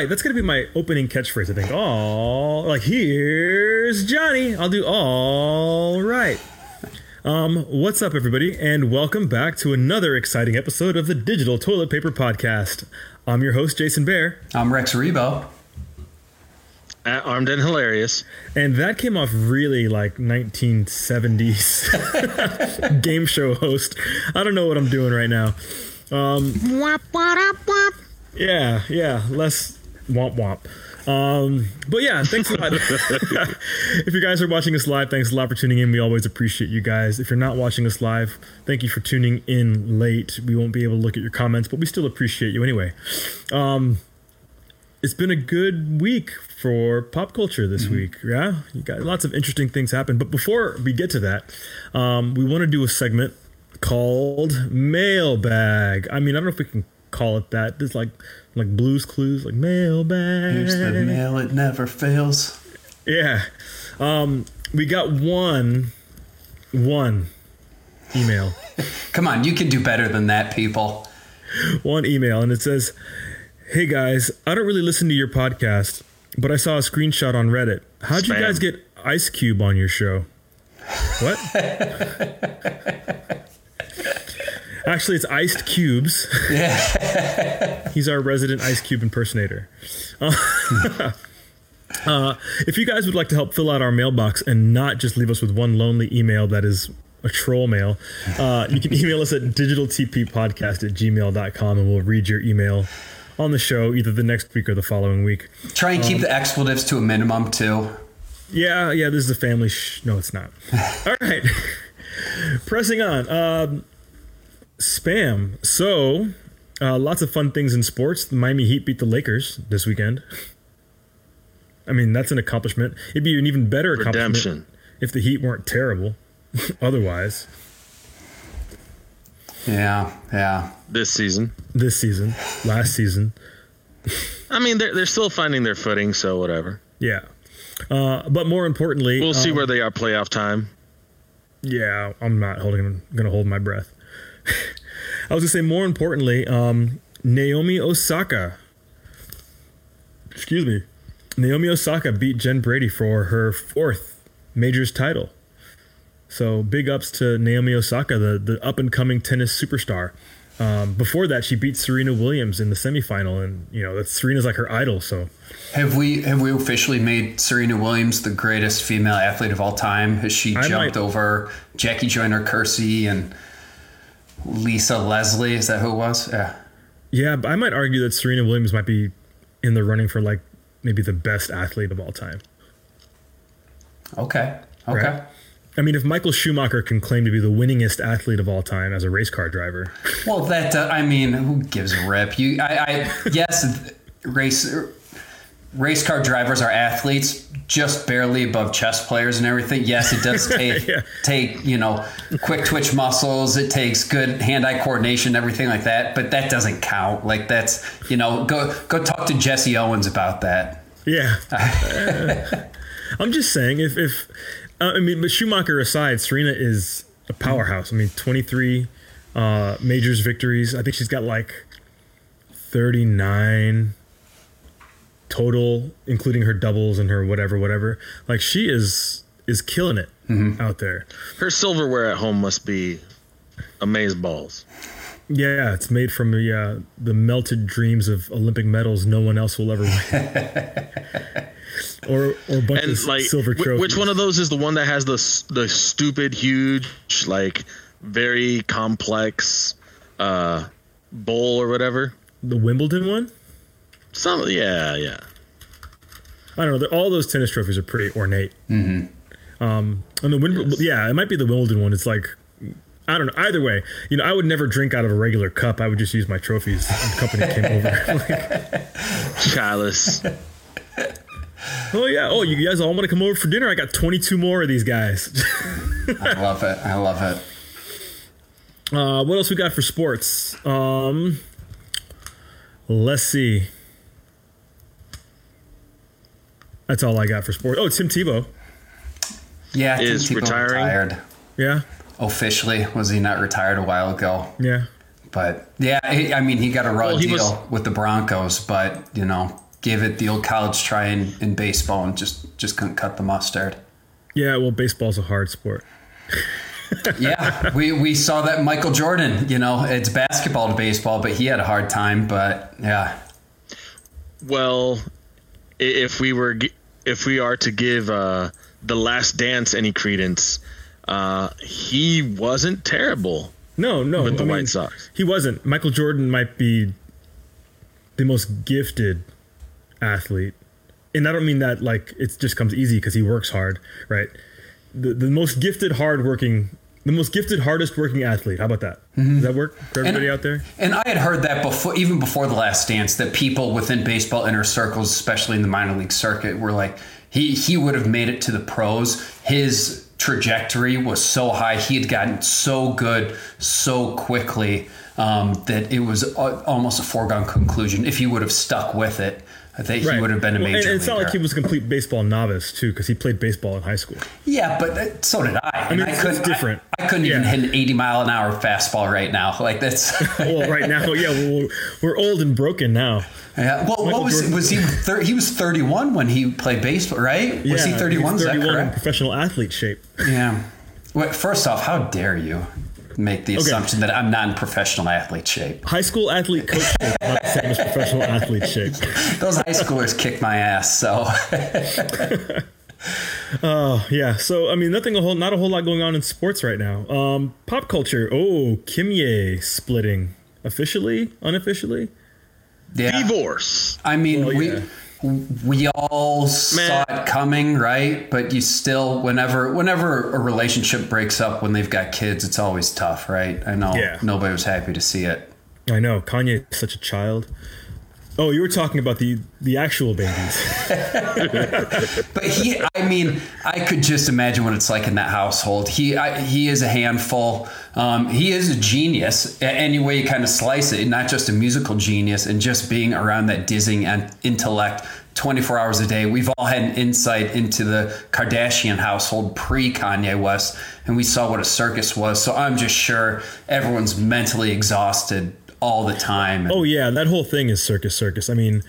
right. That's gonna be my opening catchphrase. I think. Oh, like here's Johnny. I'll do all right. Um, what's up, everybody, and welcome back to another exciting episode of the Digital Toilet Paper Podcast. I'm your host, Jason Bear, I'm Rex Rebo. At Armed and Hilarious. and that came off really like 1970s game show host. I don't know what I'm doing right now. Um, Yeah, yeah, less womp womp. Um, but yeah, thanks a lot. if you guys are watching us live, thanks a lot for tuning in. We always appreciate you guys. If you're not watching us live, thank you for tuning in late. We won't be able to look at your comments, but we still appreciate you anyway. Um, it's been a good week for pop culture this week. Yeah, you got lots of interesting things happen. But before we get to that, um, we want to do a segment called Mailbag. I mean, I don't know if we can call it that. It's like like Blues Clues, like Mailbag. Here's the mail, it never fails. Yeah. Um, we got one, one email, Come on, you can do better than that, people. one email, and it says, "Hey guys, I don't really listen to your podcast, but I saw a screenshot on Reddit. How'd you guys get Ice Cube on your show? What? Actually, it's Iced Cubes. Yeah. He's our resident Ice Cube impersonator. Uh, if you guys would like to help fill out our mailbox and not just leave us with one lonely email that is a troll mail, uh, you can email us at digitaltppodcast at gmail.com and we'll read your email on the show either the next week or the following week. Try and keep the expletives to a minimum, too. Yeah, yeah, this is a family sh- No, it's not. All right. Pressing on. Um, spam. So, uh, lots of fun things in sports. The Miami Heat beat the Lakers this weekend. I mean, that's an accomplishment. It'd be an even better accomplishment Redemption. if the Heat weren't terrible. Otherwise, Yeah, yeah. This season. this season, last season, I mean, they're, they're still finding their footing, so whatever. yeah. Uh, but more importantly, We'll see um, where they are playoff time. Yeah, I'm not holding. Gonna hold my breath. I was gonna say more importantly, um, Naomi Osaka. Excuse me, Naomi Osaka beat Jen Brady for her fourth majors title. So big ups to Naomi Osaka, the the up and coming tennis superstar. Um, before that, she beat Serena Williams in the semifinal, and you know Serena's like her idol. So Have we have we officially made Serena Williams the greatest female athlete of all time? Has she I jumped might- over Jackie Joyner Kersee and Lisa Leslie? Is that who it was? Yeah. yeah, but I might argue that Serena Williams might be in the running for like maybe the best athlete of all time. Okay. Okay. Right. I mean, if Michael Schumacher can claim to be the winningest athlete of all time as a race car driver, Well, that uh, I mean, who gives a rip? You, I, I yes, race race car drivers are athletes, just barely above chess players and everything. Yes, it does take Yeah. take you know quick twitch muscles. It takes good hand eye coordination, everything like that. But that doesn't count. Like that's you know go go talk to Jesse Owens about that. yeah. Uh, I'm just saying, if if uh, I mean, but Schumacher aside, Serena is a powerhouse. I mean, 23 uh, majors victories. I think she's got like 39 total, including her doubles and her whatever, whatever. Like she is is killing it out there. Her silverware at home must be amaze balls. Yeah, it's made from the uh, the melted dreams of Olympic medals no one else will ever win. or or a bunch And of like, silver trophies. which one of those is the one that has the the stupid, huge, like very complex uh, bowl or whatever? the Wimbledon one? Some, yeah, yeah. I don't know. All those tennis trophies are pretty ornate. Mm-hmm. Um, and the Wimbledon, yeah, it might be the Wimbledon one. It's like I don't know. Either way, you know, I would never drink out of a regular cup. I would just use my trophies. when the company came over. Chalice. oh yeah. Oh, you guys all want to come over for dinner? I got 22 more of these guys. I love it. I love it. Uh, what else we got for sports? Um, let's see. That's all I got for sports. Oh, Tim Tebow. Yeah, Tim Is Tebow retiring? retired Yeah, officially. Was he not retired a while ago? yeah. But yeah, he, I mean, he got a raw Well, deal was- with the Broncos, but you know, gave it the old college try in, in baseball and just just couldn't cut the mustard. Yeah, well, baseball's a hard sport. yeah, we, we saw that Michael Jordan. You know, it's basketball to baseball, but he had a hard time. But yeah, Well, if we were gi- if we are to give uh, the Last Dance any credence, uh, he wasn't terrible No, no, with the I mean, White Sox. He wasn't. Michael Jordan might be the most gifted athlete, and I don't mean that like it just comes easy because he works hard, right? The the most gifted, hardworking, the most gifted, hardest working athlete. How about that? Does that work for everybody out there? And I had heard that before, even before the Last Dance, that people within baseball inner circles, especially in the minor league circuit, were like, he he would have made it to the pros. His trajectory was so high. He had gotten so good so quickly um, that it was almost a foregone conclusion if he would have stuck with it. That he would have been a Well, major. and it's not like he was a complete baseball novice too, because he played baseball in high school. Yeah, but so did I. I mean, it's- it's different. I, I couldn't even hit an 80 mile an hour fastball right now. Like that's. Well, right now, yeah, we're, we're old and broken now. Yeah. Well, Michael what was Jordan- was he? Thir- he was 31 when he played baseball, right? Was he Yeah, 31? he's Is that 31 in professional athlete shape. Yeah. Wait, first off, how dare you make the assumption that I'm not in professional athlete shape? High school athlete coach shape, not the same as professional athlete shape. Those high schoolers kick my ass. So Yeah, so I mean, nothing a whole, not a whole lot going on in sports right now. Um, pop culture. Oh, Kimye splitting officially, unofficially. yeah. Divorce. I mean, Well, we yeah. We all saw it coming, right? But you still, whenever whenever a relationship breaks up when they've got kids, it's always tough, right? I know Yeah. nobody was happy to see it. I know Kanye is such a child. Oh, you were talking about the the actual babies. But he, I mean, I could just imagine what it's like in that household. He, I, he is a handful. Um, he is a genius, any way you kind of slice it. Not just a musical genius, and just being around that dizzying intellect. 24 hours a day. We've all had an insight into the Kardashian household pre Kanye West, and we saw what a circus was. So I'm just sure everyone's mentally exhausted all the time. Oh yeah, that whole thing is circus circus. I mean,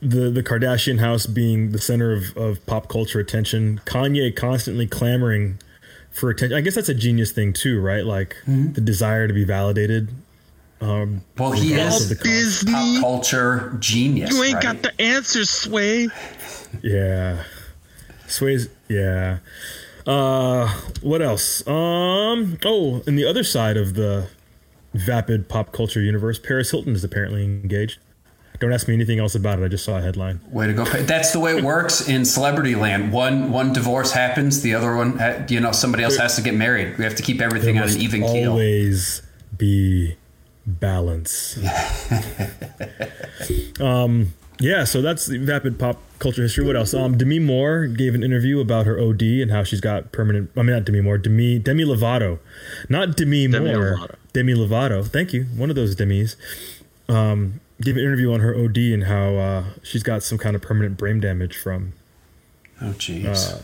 the the Kardashian house being the center of, of pop culture attention, Kanye constantly clamoring for attention. I guess that's a genius thing too, right? Like the desire to be validated. Um, well, he is the cost. Disney. pop culture genius. You ain't right? got the answers, Sway. Yeah. Sways yeah. Uh what else? Um oh, and the other side of the vapid pop culture universe, Paris Hilton is apparently engaged. Don't ask me anything else about it. I just saw a headline. Way to go! That's the way it works in celebrity land. One one divorce happens, the other one, you know, somebody else has to get married. We have to keep everything on an must even keel. always be balance. um, yeah, so that's the vapid pop culture history. What else? Um, Demi Moore gave an interview about her OD and how she's got permanent. I mean, not Demi Moore. Demi Demi Lovato, not Demi, Demi Moore. Lovato. Demi Lovato. Thank you. One of those Demis. Um, gave an interview on her OD and how uh, she's got some kind of permanent brain damage from Oh, jeez. Uh,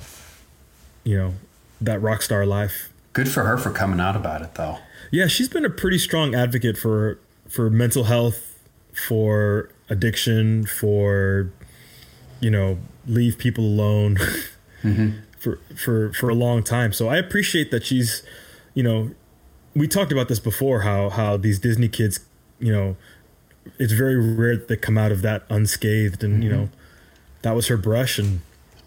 you know that rock star life. Good for her for coming out about it, though. Yeah, she's been a pretty strong advocate for for mental health, for addiction, for you know, leave people alone for for for a long time. So I appreciate that she's, you know, we talked about this before how how these Disney kids, you know, it's very rare that they come out of that unscathed and, you know, that was her brush and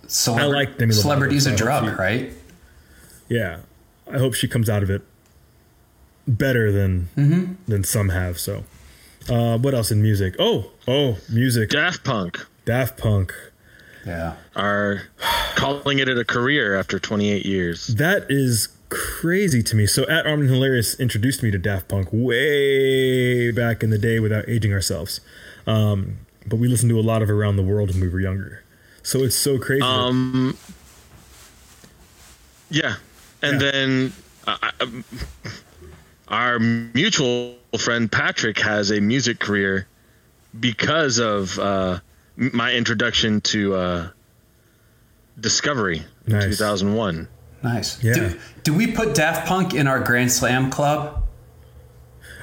Celebra- I like Demi Lovato, Celebrity's so I a hope drug, she- right? yeah, I hope she comes out of it better than than some have. So, uh, what else in music? Oh, oh, music. Daft Punk Daft Punk. Yeah. are calling it a career after 28 years. That is crazy to me. So, at Armin Hilarious introduced me to Daft Punk way back in the day without aging ourselves. Um, but we listened to a lot of Around the World when we were younger. So it's so crazy. Um, yeah, and Yeah. then uh, um, our mutual friend Patrick has a music career because of uh, my introduction to uh, Discovery in Nice. 2001. Nice. Yeah. Do, do we put Daft Punk in our Grand Slam club?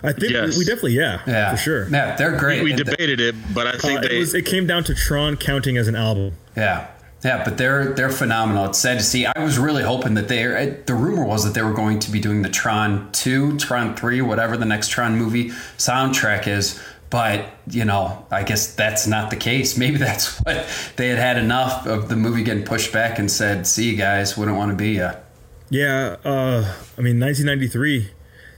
I think Yes. we definitely yeah, Yeah, for sure. Yeah, they're great. We And th- debated it, but I think Uh, they it was it came down to Tron counting as an album. Yeah. Yeah, but they're they're phenomenal. It's sad to see. I was really hoping that they the rumor was that they were going to be doing the Tron 2, Tron 3, whatever the next Tron movie soundtrack is, but you know, I guess that's not the case. Maybe that's what they had had enough of the movie getting pushed back and said, "See you guys, wouldn't want to be ya." Yeah, uh, I mean 1993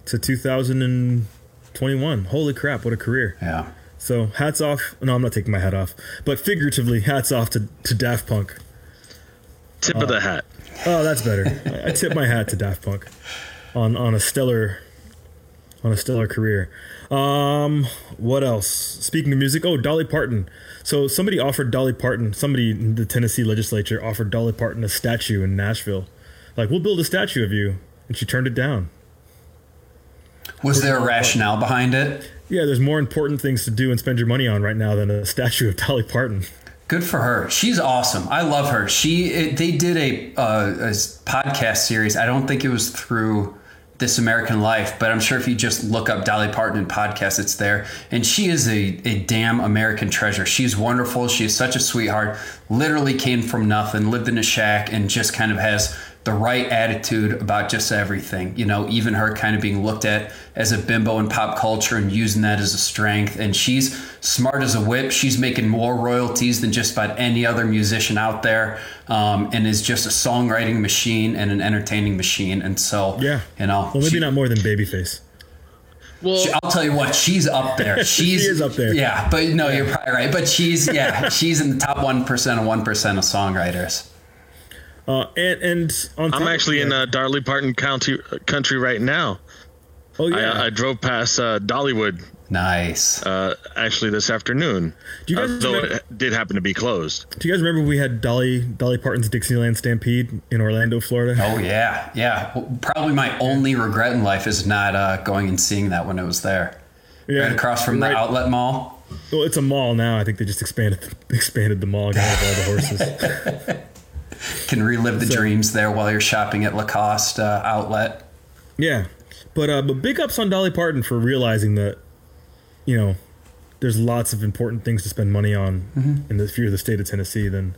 to 2021. Holy crap, what a career! Yeah. So hats off. No, I'm not taking my hat off, but figuratively, hats off to, to Daft Punk. tip Uh, of the hat. Oh, that's better. I, I tip my hat to Daft Punk on on a stellar on a stellar career. Um, what else? Speaking of music, oh, Dolly Parton. So somebody offered Dolly Parton. Somebody in the Tennessee legislature offered Dolly Parton a statue in Nashville. Like, we'll build a statue of you, and she turned it down. Was there a rationale behind it? Yeah, there's more important things to do and spend your money on right now than a statue of Dolly Parton. Good for her. She's awesome. I love her. She it, they did a, uh, a podcast series. I don't think it was through This American Life, but I'm sure if you just look up Dolly Parton podcast, it's there. And she is a, a damn American treasure. She's wonderful. She is such a sweetheart. Literally came from nothing, lived in a shack, and just kind of has the right attitude about just everything. You know, even her kind of being looked at as a bimbo in pop culture and using that as a strength. And she's smart as a whip. She's making more royalties than just about any other musician out there, um, and is just a songwriting machine and an entertaining machine. And so, Yeah. you know, Well, maybe she- not more than Babyface. Well, she- I'll tell you what, she's up there. She's is up there. Yeah, but no, you're probably right. But she's yeah, she's in the top one percent of one percent of songwriters. Uh, and and on I'm of actually in that- uh, Dolly Parton County country right now. Oh yeah. I, I drove past uh, Dollywood Nice. uh, actually this afternoon. Do you guys uh, though remember- it did happen to be closed. Do you guys remember we had Dolly Dolly Parton's Dixieland Stampede in Orlando, Florida? Oh yeah, yeah. Well, Probably my only regret in life is not uh, going and seeing that when it was there. Yeah, right across from right- the outlet mall. Well, it's a mall now. I think they just expanded expanded the mall, got rid all the horses. Can relive the So- dreams there while you're shopping at Lacoste uh, outlet. yeah, but uh, but big ups on Dolly Parton for realizing that, you know, there's lots of important things to spend money on Mm-hmm. in the if you're the state of Tennessee than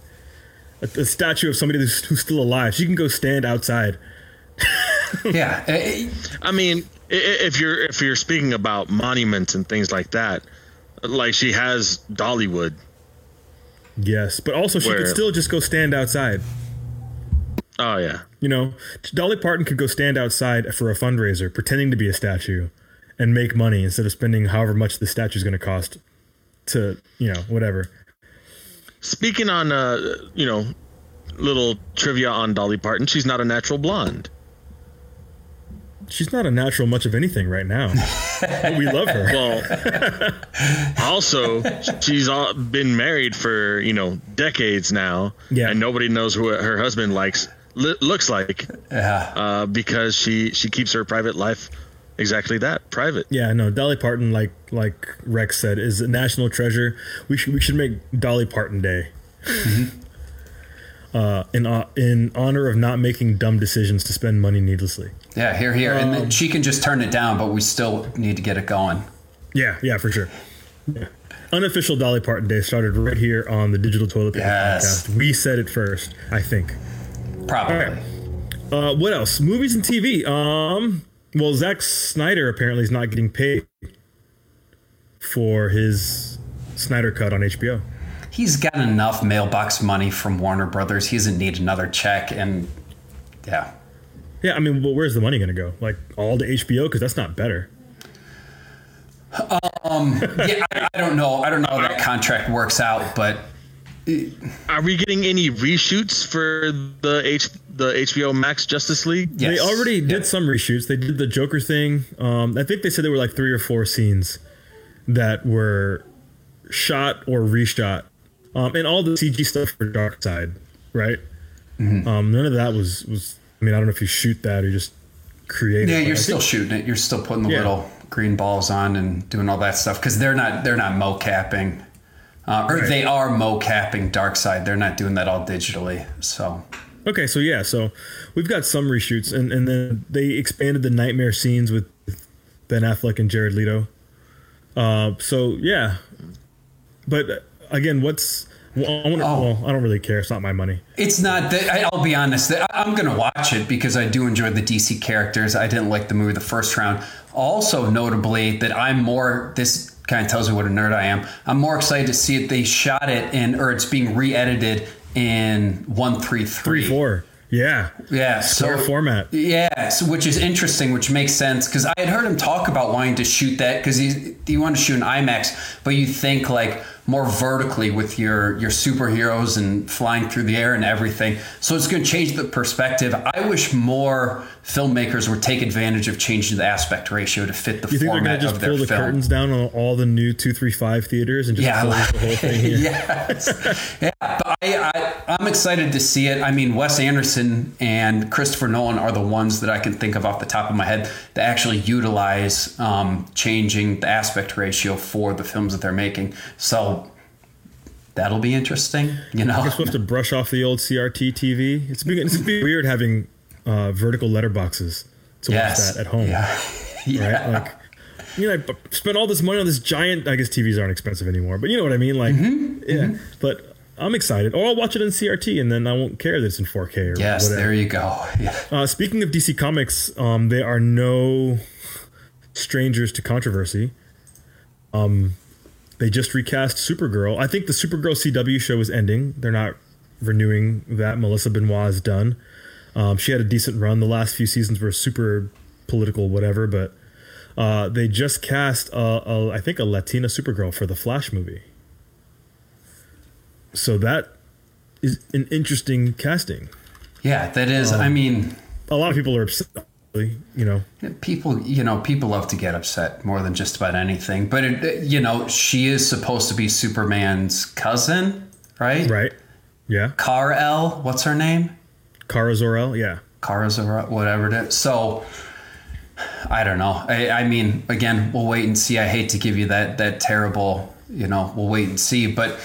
a, a statue of somebody who's, who's still alive. She can go stand outside. yeah, eh, I mean, i- i- if you're if you're speaking about monuments and things like that, like she has Dollywood. Yes, but also she could still just go stand outside. Oh yeah, You know, Dolly Parton could go stand outside for a fundraiser, pretending to be a statue, and make money instead of spending however much the statue is going to cost to, you know, whatever. Speaking on uh, you know, little trivia on Dolly Parton, she's not a natural blonde. She's not a natural much of anything right now. but we love her. Well, also she's been married for you know decades now, Yeah. and nobody knows who her husband likes looks like yeah. uh, because she she keeps her private life exactly that private. Yeah, no, Dolly Parton, like like Rex said, is a national treasure. We should we should make Dolly Parton Day. Uh, in uh, in honor of not making dumb decisions to spend money needlessly. Yeah, here, here. and Um, then she can just turn it down, but we still need to get it going. Yeah, yeah, for sure. Yeah. Unofficial Dolly Parton Day started right here on the Digital Toilet Paper Yes. Podcast. We said it first, I think. Probably. Right. Uh, what else? Movies and TV. Um, well, Zack Snyder apparently is not getting paid for his Snyder cut on HBO. He's got enough mailbox money from Warner Brothers. He doesn't need another check. And yeah. Yeah, I mean, well, where's the money going to go? Like all to HBO because that's not better. Um, Yeah, I, I don't know. I don't know how that contract works out, but Are we getting any reshoots for the H the HBO Max Justice League? yes. They already Yeah. did some reshoots. They did the Joker thing. Um, I think they said there were like three or four scenes that were shot or reshot, um, and all the CG stuff for Darkseid, right? Mm-hmm. Um, none of that was was. I mean, I don't know if you shoot that or just create. Yeah, it, you're I still think- shooting it. You're still putting the Yeah. little green balls on and doing all that stuff because they're not they're not mocapping, uh, or Right. they are mocapping Darkseid. They're not doing that all digitally. So Okay, so yeah, so we've got some reshoots, and and then they expanded the nightmare scenes with Ben Affleck and Jared Leto. Uh, so yeah, but again, what's well, I, wanna, Oh. well, I don't really care. It's not my money. It's not that I- I'll be honest. I- I'm going to watch it because I do enjoy the DC characters. I didn't like the movie the first round. Also, notably, that I'm more. This kind of tells me what a nerd I am. I'm more excited to see it. They shot it in, or it's being re-edited in one three Three, three. four. Yeah. Yeah, Square so format. Yeah, so, which is interesting, which makes sense because I had heard him talk about wanting to shoot that because he he wanted to shoot an IMAX, but you think like more vertically with your your superheroes and flying through the air and everything. So it's going to change the perspective. I wish more filmmakers would take advantage of changing the aspect ratio to fit the You think they're format gonna just of their pull the film. curtains down on all the new two three five theaters and just Yeah, like- the whole thing here? yes. yeah, but I, I, I'm excited to see it. I mean, Wes Anderson and Christopher Nolan are the ones that I can think of off the top of my head that actually utilize um, changing the aspect ratio for the films that they're making. So that'll be interesting. You know, You're supposed to brush off the old CRT TV. It's being, it's being weird having uh, vertical letterboxes to yes, watch that at home, Yeah, yeah. right? Like, you know, I spent all this money on this giant. I guess TVs aren't expensive anymore, but you know what I mean. Like, Mm-hmm, yeah. But I'm excited. Or I'll watch it in CRT, and then I won't care that it's in 4K or yes, whatever. there you go. Yeah. Uh, speaking of DC Comics, um, they are no strangers to controversy. Um, they just recast Supergirl. I think the Supergirl CW show is ending. They're not renewing that. Melissa Benoist is done. Um, she had a decent run. The last few seasons were super political, whatever, but uh, they just cast, a, a, I think, a Latina Supergirl for the Flash movie. So that is an interesting casting. yeah, that is. Um, I mean, a lot of people are upset. You know, People, you know, people love to get upset more than just about anything. But it, you know, she is supposed to be Superman's cousin, right? right? Yeah, Kar El, what's her name? Kara Zor-El. Yeah, Kara Zora, whatever it is. So I don't know. I, I mean, again, we'll wait and see. I hate to give you that that terrible, you know, we'll wait and see. But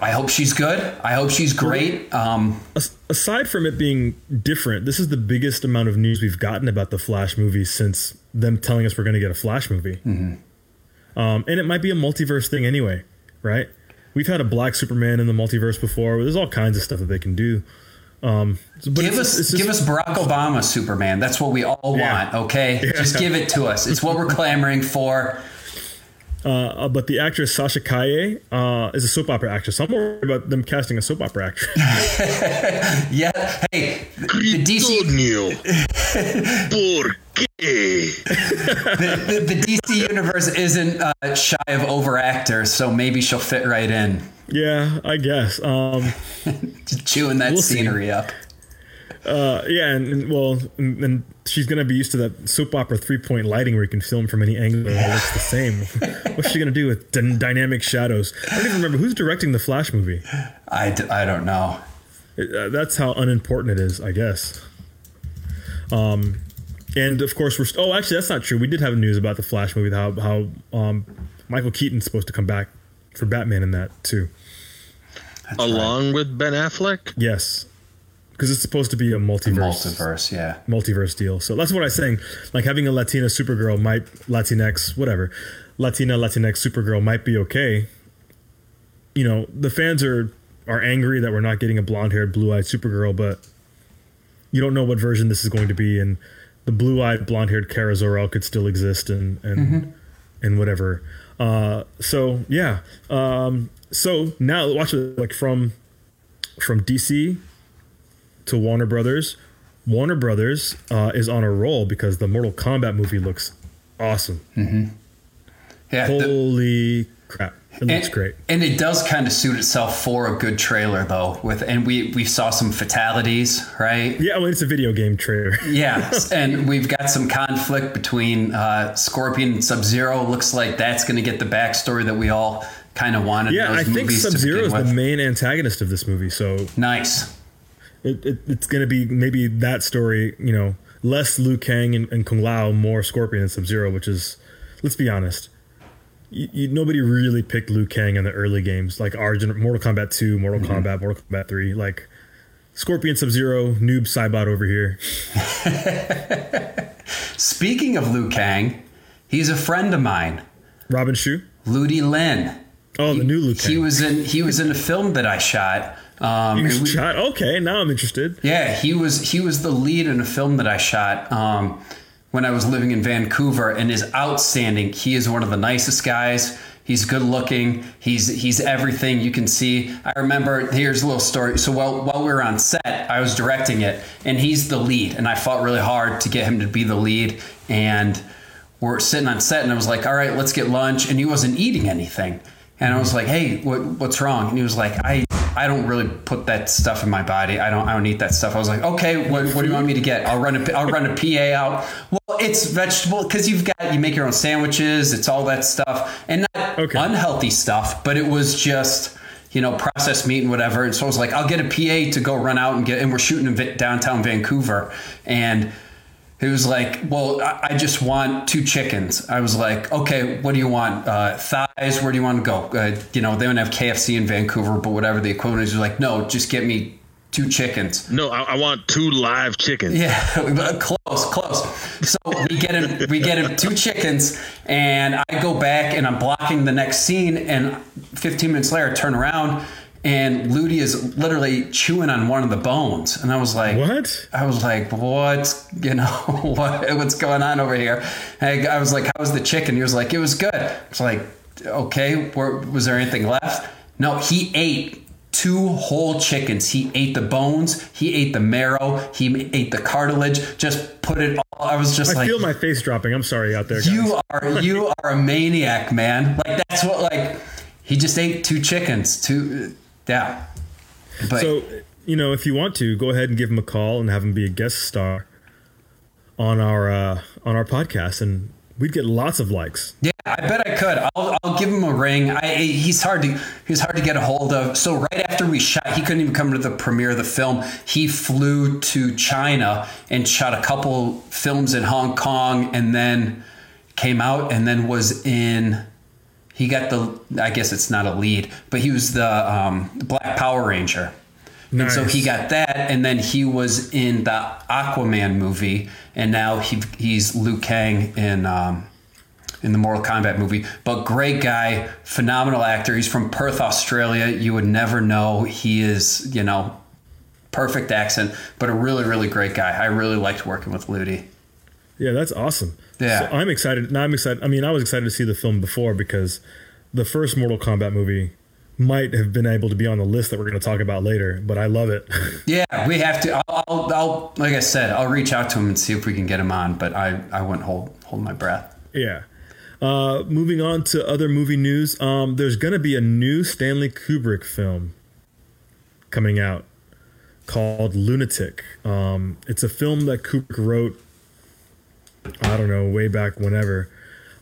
I hope she's good. I hope she's great. Um, As- aside from it being different, this is the biggest amount of news we've gotten about the Flash movie since them telling us we're going to get a Flash movie. Mm-hmm. Um, and it might be a multiverse thing anyway, right? We've had a Black Superman in the multiverse before. There's all kinds of stuff that they can do. Um, but give it's- us it's just- give us Barack Obama Superman. That's what we all Yeah. want. Okay, just give it to us. It's what we're clamoring for. Uh, but the actress Sasha Calle uh, is a soap opera actress. I'm worried about them casting a soap opera actress. Yeah. Hey, the DC Antonio, ¿por qué? the, the DC universe isn't uh, shy of over actors, so maybe she'll fit right in. yeah, I guess. Um, Just chewing that We'll see. scenery up. Uh, yeah, and, and well, and, and she's gonna be used to that soap opera three point lighting where you can film from any angle and it looks the same. What's she gonna do with d- dynamic shadows? I don't even remember who's directing the Flash movie. I, d- I don't know. Uh, that's how unimportant it is, I guess. Um, and of course we're st- oh, actually that's not true. We did have news about the Flash movie, how how um, Michael Keaton's supposed to come back for Batman in that too. That's right. Along with Ben Affleck? Yes, because it's supposed to be a multiverse. multiverse, yeah. multiverse deal. So that's what I'm saying. Like having a Latina Supergirl might Latinx whatever, Latina Latinx Supergirl might be okay. You know, the fans are are angry that we're not getting a blonde haired, blue eyed Supergirl, but you don't know what version this is going to be, and the blue eyed, blonde haired Kara Zor-El could still exist, and and and whatever. Uh, so yeah. Um, so now watch it like from from DC to Warner Brothers. Warner Brothers uh, is on a roll because the Mortal Kombat movie looks awesome. Yeah. the- Holy crap! It looks and, great. And it does kind of suit itself for a good trailer though. With and we we saw some fatalities, right? Yeah, well, it's a video game trailer. Yeah, and we've got some conflict between uh, Scorpion and Sub Zero. Looks like that's going to get the backstory that we all kind of wanted. yeah, I think Sub Zero is the main antagonist of this movie, so Nice. It, it, it's going to be maybe that story. You know, less Liu Kang and, and Kung Lao, more Scorpion and Sub Zero, which is, let's be honest. You, you, nobody really picked Liu Kang in the early games, like Origin, Mortal Kombat 2, Mortal Mm-hmm. Kombat, Mortal Kombat 3. Like Scorpion, Sub Zero, noob Saibot over here. Speaking of Liu Kang, he's a friend of mine, Robin Shou. Ludi Lin. Oh, the new Liu Kang. He was in he was in a film that I shot. Um, we- shot. Okay, now I'm interested. yeah, he was he was the lead in a film that I shot um, when I was living in Vancouver, and is outstanding. He is one of the nicest guys. He's good looking. He's he's everything you can see. I remember here's a little story. So while while we were on set, I was directing it, and he's the lead, and I fought really hard to get him to be the lead. And we're sitting on set, and I was like, "All right, let's get lunch," and he wasn't eating anything. And I was like, "Hey, what, what's wrong?" And he was like, "I I don't really put that stuff in my body. I don't I don't eat that stuff." I was like, "Okay, what, what do you want me to get? I'll run a I'll run a PA out." Well, it's vegetable because you've got you make your own sandwiches. It's all that stuff, and not Okay. unhealthy stuff, but it was just you know processed meat and whatever. And so I was like, "I'll get a PA to go run out and get." And we're shooting in downtown Vancouver, and he was like, "Well, I just want two chickens." I was like, "Okay, what do you want? Uh, thighs? Where do you want to go? Uh, you know, they don't have KFC in Vancouver, but whatever the equivalent is." He was like, "No, just get me two chickens." No, I, I want two live chickens. Yeah, close, close. So we get him, we get him two chickens, and I go back and I'm blocking the next scene, and 15 minutes later, I turn around. And Ludi is literally chewing on one of the bones, and I was like, What? I was like, what's you know what what's going on over here? I, I was like, how was the chicken? He was like, it was good. I was like, okay, where, was there anything left? No, he ate two whole chickens. He ate the bones, he ate the marrow, he ate the cartilage. Just put it all. I was just I like, feel my face dropping. I'm sorry out there, guys. you are you are a maniac, man. Like that's what like he just ate two chickens. Two, yeah. But So, you know, if you want to, go ahead and give him a call and have him be a guest star on our uh, on our podcast, and we'd get lots of likes. Yeah, I bet I could. I'll, I'll give him a ring. I, he's hard to he's hard to get a hold of. So right after we shot, he couldn't even come to the premiere of the film. He flew to China and shot a couple films in Hong Kong, and then came out and then was in. He got the. I guess it's not a lead, but he was the um, Black Power Ranger. And so he got that, and then he was in the Aquaman movie, and now he he's Liu Kang in um, in the Mortal Kombat movie. But great guy, phenomenal actor. He's from Perth, Australia. You would never know he is, you know, perfect accent, but a really really great guy. I really liked working with Ludi. Yeah, that's awesome. Yeah. So I'm excited. Now I'm excited. I mean, I was excited to see the film before because the first Mortal Kombat movie might have been able to be on the list that we're going to talk about later, but I love it. Yeah, we have to. I'll, I'll, I'll like I said, I'll reach out to him and see if we can get him on. But I I wouldn't hold hold my breath. yeah. Uh, moving on to other movie news. Um, there's going to be a new Stanley Kubrick film coming out called Lunatic. Um, it's a film that Kubrick wrote, I don't know, way back whenever.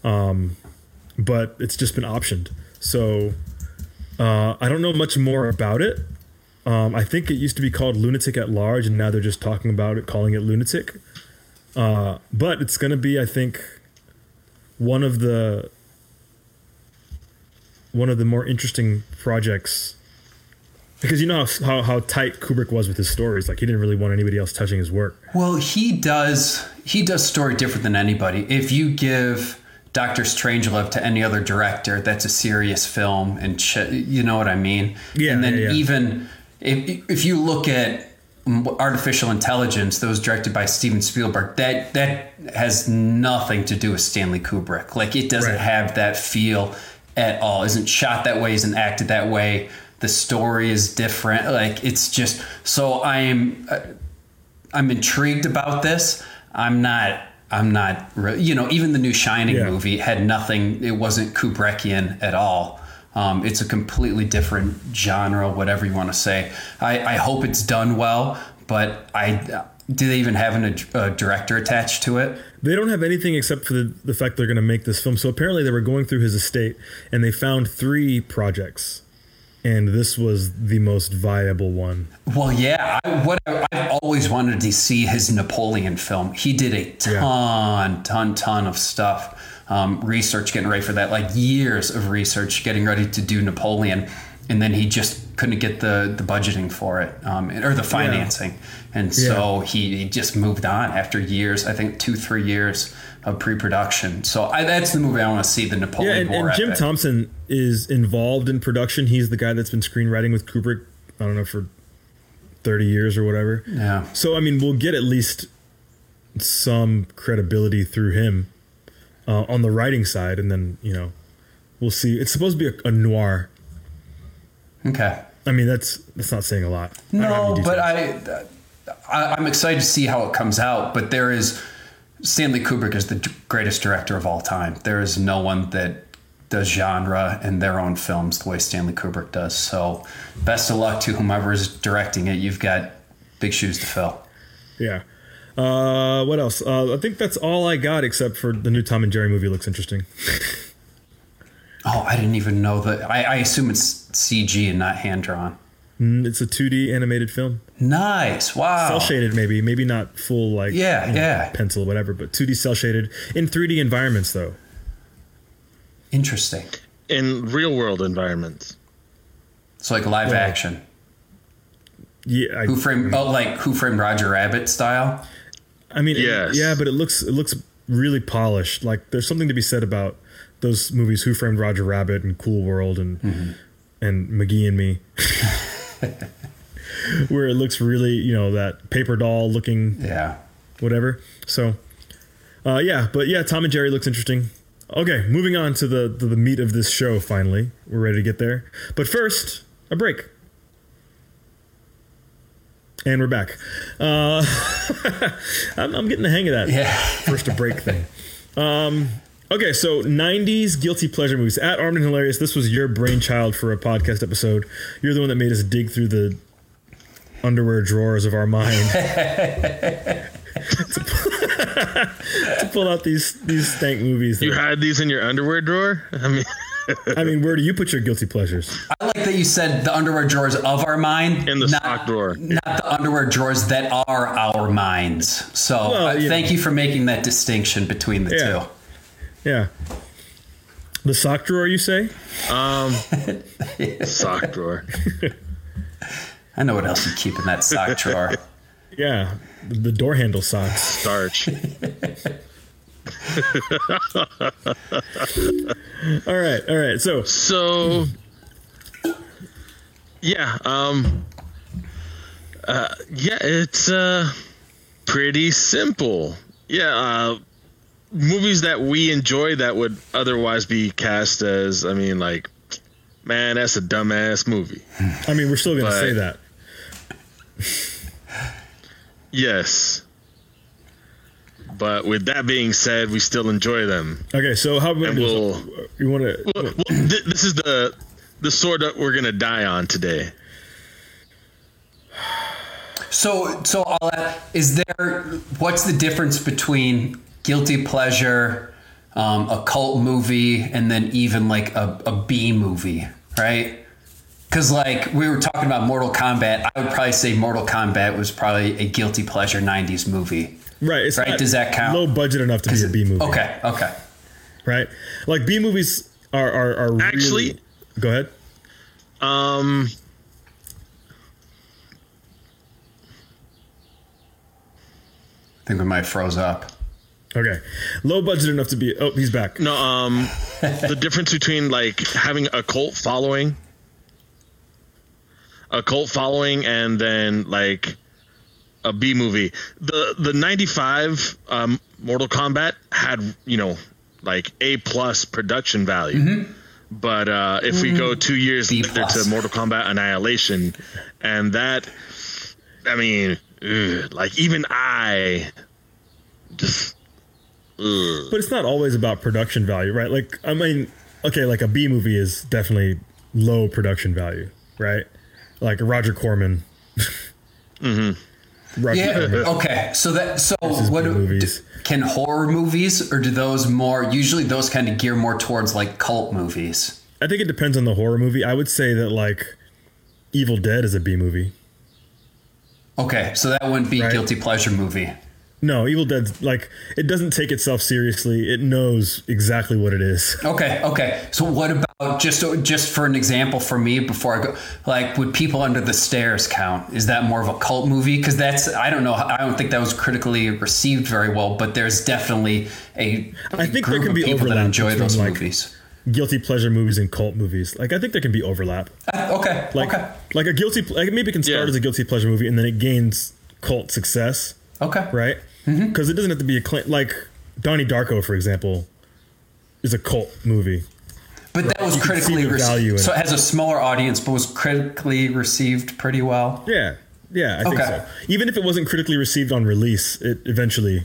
Um, but it's just been optioned. So uh, I don't know much more about it. Um, I think it used to be called Lunatic at Large, and now they're just talking about it, calling it Lunatic. Uh, but it's going to be, I think, one of the one of the more interesting projects because you know how, how, how tight Kubrick was with his stories. Like he didn't really want anybody else touching his work. Well, he does he does story different than anybody. If you give Doctor Strangelove to any other director, that's a serious film, and ch- you know what I mean. Yeah, And then yeah, yeah. even if if you look at artificial intelligence that was directed by Steven Spielberg, that that has nothing to do with Stanley Kubrick. Like it doesn't Right. have that feel at all. Isn't shot that way. Isn't acted that way. The story is different. Like it's just so I'm. Uh, I'm intrigued about this. I'm not. I'm not. Re- you know, even the new Shining Yeah. movie had nothing. It wasn't Kubrickian at all. Um, it's a completely different genre, whatever you want to say. I, I hope it's done well, but I do they even have an, a director attached to it? They don't have anything except for the, the fact they're going to make this film. So apparently they were going through his estate and they found three projects, and this was the most viable one. Well, yeah. I, what I, I've always wanted to see his Napoleon film. He did a ton, ton, ton of stuff. Um, research getting ready for that, like years of research getting ready to do Napoleon. and then he just couldn't get the the budgeting for it um, or the financing, and so he, he just moved on after years. I think two three years of pre-production. So I, that's the movie I want to see. The Yeah, Napoleon and, War. and Jim epic. Thompson is involved in production. He's the guy that's been screenwriting with Kubrick. I don't know for thirty years or whatever. Yeah. So I mean, we'll get at least some credibility through him uh, on the writing side, and then you know we'll see. It's supposed to be a, a noir. Okay. I mean, that's that's not saying a lot. I No, any but. I, I I'm excited to see how it comes out. But there is Stanley Kubrick is the greatest director of all time. There is no one that does genre in their own films the way Stanley Kubrick does. So, best of luck to whomever is directing it. You've got big shoes to fill. yeah. Uh, what else? Uh, I think that's all I got, except for the new Tom and Jerry movie looks interesting. Oh, I didn't even know that. I, I assume it's CG and not hand drawn. Mm, It's a 2D animated film. Nice. Wow. cel shaded maybe maybe not full like Yeah, you know, yeah. pencil whatever but 2d cel shaded in 3d environments though Interesting. in real world environments. It's like live Yeah. action. yeah I, Who framed? Oh, like Who Framed Roger Rabbit style. I mean it- yeah but it looks it looks really polished like there's something to be said about those movies who framed roger rabbit and cool world and Mm-hmm. and mcgee and me where it looks really you know that paper doll looking Yeah. whatever. So, uh, yeah, but yeah, Tom and Jerry looks interesting. Okay, moving on to the to the meat of this show. Finally, we're ready to get there. But first, a break, and we're back. Uh, I'm, I'm getting the hang of that Yeah. first a break thing. Um, okay, so '90s guilty pleasure movies. At Armed and Hilarious, this was your brainchild for a podcast episode. You're the one that made us dig through the underwear drawers of our mind to, pull, to pull out these these stank movies. You that- had these in your underwear drawer? I mean, I mean, where do you put your guilty pleasures? I like that you said the underwear drawers of our mind. in the not, sock drawer. Not the underwear drawers that are our minds. So Well, uh, you thank know. you for making that distinction between the Yeah. two. Yeah, the sock drawer. You say? Um, sock drawer. I know what else you keep in that sock drawer. Yeah, the, the door handle socks. Starch. All right, all right. So So, yeah, um, uh, yeah, it's uh, pretty simple. Yeah, uh, movies that we enjoy that would otherwise be cast as, I mean, like, man, that's a dumbass movie. I mean, we're still going to But- say that. Yes. But with that being said, we still enjoy them. Okay, so how about And this? we'll- you want to? Well, well, th- this is the the sword that we're gonna die on today. So, so all that, is there? What's the difference between guilty pleasure, um, a cult movie, and then even like a, a B movie, right? Because like we were talking about Mortal Kombat, I would probably say Mortal Kombat was probably a guilty pleasure '90s movie. Right. It's Right, does that count? Low budget enough to be a B movie. Okay, okay. Right. Like B movies are are, are Actually- Really, go ahead. Um, I think we might have froze up. Okay. Low budget enough to be. Oh, he's back. no, um, the difference between like having a cult following, a cult following, and then like a B movie. The the '95 um, Mortal Kombat had you know like A plus production value. But uh, if we go two years B later plus. to Mortal Kombat Annihilation, and that, I mean, ugh, like even I just ugh. But it's not always about production value, right? Like I mean, okay, like a B movie is definitely low production value, right? Like Roger Corman. mm-hmm. Roger Yeah. Corman. Okay. So that so what B do, movies. d- can horror movies or do those more usually those kind of gear more towards like cult movies? I think it depends on the horror movie. I would say that like Evil Dead is a B movie. Okay, so that wouldn't be Right. guilty pleasure movie. No, Evil Dead like it doesn't take itself seriously. It knows exactly what it is. Okay, okay. So what about about just just for an example for me before I go? Like, would People Under the Stairs count? Is that more of a cult movie? Because that's I don't know. I don't think that was critically received very well. But there's definitely a I think group there can of be people that overlap enjoy between, those like, movies. Guilty pleasure movies and cult movies. Like I think there can be overlap. Uh, okay. Like okay. like a guilty like maybe it can start Yeah. as a guilty pleasure movie and then it gains cult success, Okay. right? Mm-hmm. Because it doesn't have to be a cl- like Donnie Darko, for example, is a cult movie. But that was You critically received. So it. has a smaller audience, but was critically received pretty well. Yeah, yeah, I think Okay. so. Even if it wasn't critically received on release, it eventually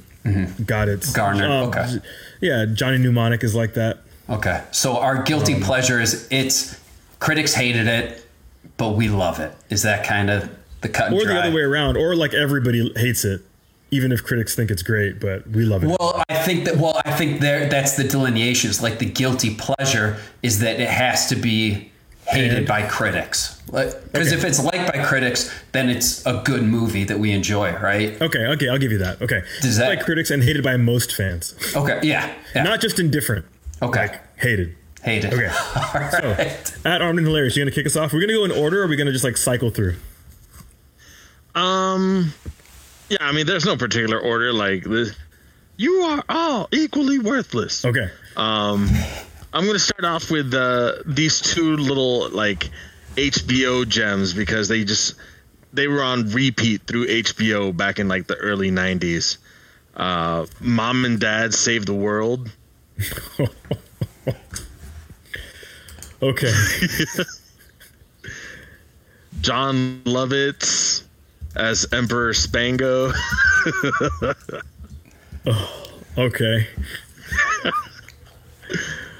got its Mm-hmm. Garnered, um, okay. Yeah, Johnny Mnemonic is like that. Okay. So our guilty Um, pleasure is it's critics hated it, but we love it. Is that kind of the cut and Or dry? the other way around, or like everybody hates it, even if critics think it's great, but we love it. Well, I think that. Well, I think there. That's the delineation. It's like the guilty pleasure is that it has to be hated Panned. by critics. Because Okay. if it's liked by critics, then it's a good movie that we enjoy, right? okay, okay, I'll give you that. Okay, Does that- by critics and hated by most fans, Okay. Yeah. yeah. not just indifferent. okay. Like hated. hated. Okay. All So, at Armed and Hilarious, you gonna kick us off? We're gonna go in order, or are we gonna just like cycle through? Um, yeah, I mean, there's no particular order. Like this, you are all equally worthless. Okay. Um, I'm gonna start off with uh, these two little like HBO gems because they just they were on repeat through HBO back in like the early '90s. Uh, Mom and Dad Save the World. Okay. Jon Lovitz as Emperor Spengo. oh, Okay.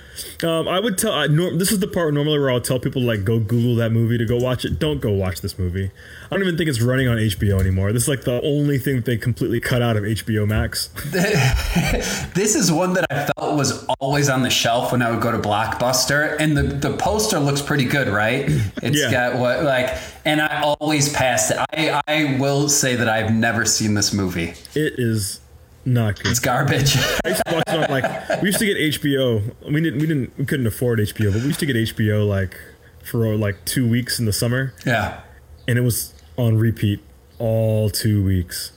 um, I would tell. I, nor, this is the part normally where I'll tell people like go Google that movie to go watch it. Don't go watch this movie. I don't even think it's running on HBO anymore. This is like the only thing that they completely cut out of HBO Max. This is one that I felt was always on the shelf when I would go to Blockbuster, and the, the poster looks pretty good, right? It's Yeah. got what like, and I always passed it. I I will say that I've never seen this movie. It is not good. It's garbage. I used to watch it on like we used to get HBO. We didn't we didn't we couldn't afford HBO, but we used to get HBO like for like two weeks in the summer, yeah. and it was on repeat all two weeks,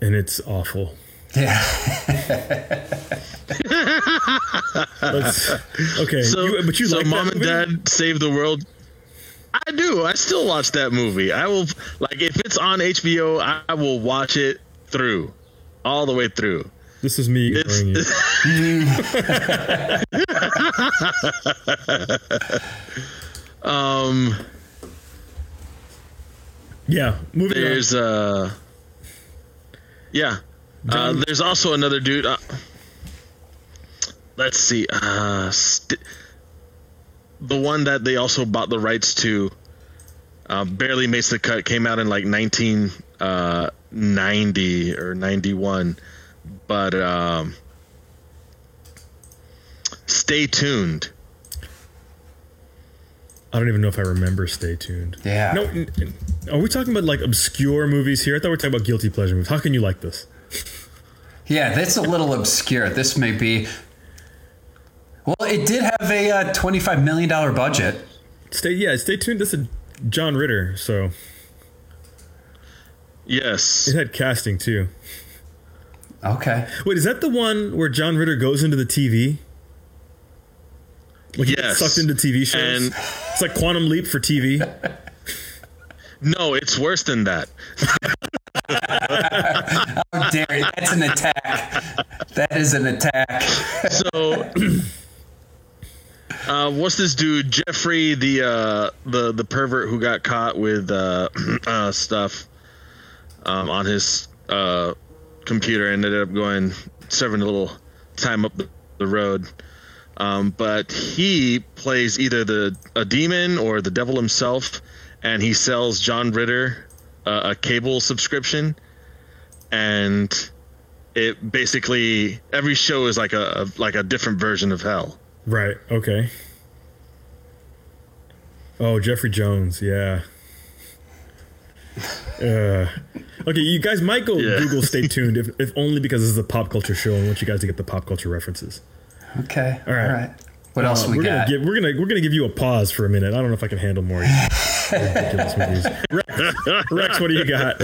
and it's awful. Yeah. Okay, So, you, but you so like Mom and? Dad Save the World. I do. I still watch that movie. I will like if it's on HBO, I will watch it through, all the way through. This is me It's, ignoring you. um. Yeah, moving on. There's uh. Yeah. Uh, there's also another dude. Uh, let's see. Uh, st- the one that they also bought the rights to. Uh, barely makes the cut. Came out in like 1990 or 91, but um, stay tuned. I don't even know if I remember. Stay tuned. Yeah. No, n- n- are we talking about like obscure movies here? I thought we were talking about guilty pleasure movies. How can you like this? Yeah, that's a little obscure. This may be. Well, it did have a uh, twenty-five million dollar budget. Stay, yeah, stay tuned. This is John Ritter, so Yes. it had casting too. Okay. Wait, is that the one where John Ritter goes into the TV? Like he gets Yes. sucked into TV shows. And- it's like Quantum Leap for TV. No, it's worse than that. How dare you? That's an attack. That is an attack. So, uh, what's this dude Jeffrey, the uh, the the pervert who got caught with uh, uh, stuff um, on his uh, computer and ended up going serving a little time up the, the road. Um, but he plays either the a demon or the devil himself, and he sells John Ritter uh, a cable subscription, and it basically every show is like a, a like a different version of hell. Right. Okay. Oh, Jeffrey Jones. Yeah. Uh, okay, you guys might go Yeah. Google. Stay tuned, if, if only because this is a pop culture show and I want you guys to get the pop culture references. Okay. All right. All right. What else Uh, we we're got? gonna give we're gonna we're gonna give you a pause for a minute. I don't know if I can handle more ridiculous movies. Rex, Rex, what do you got?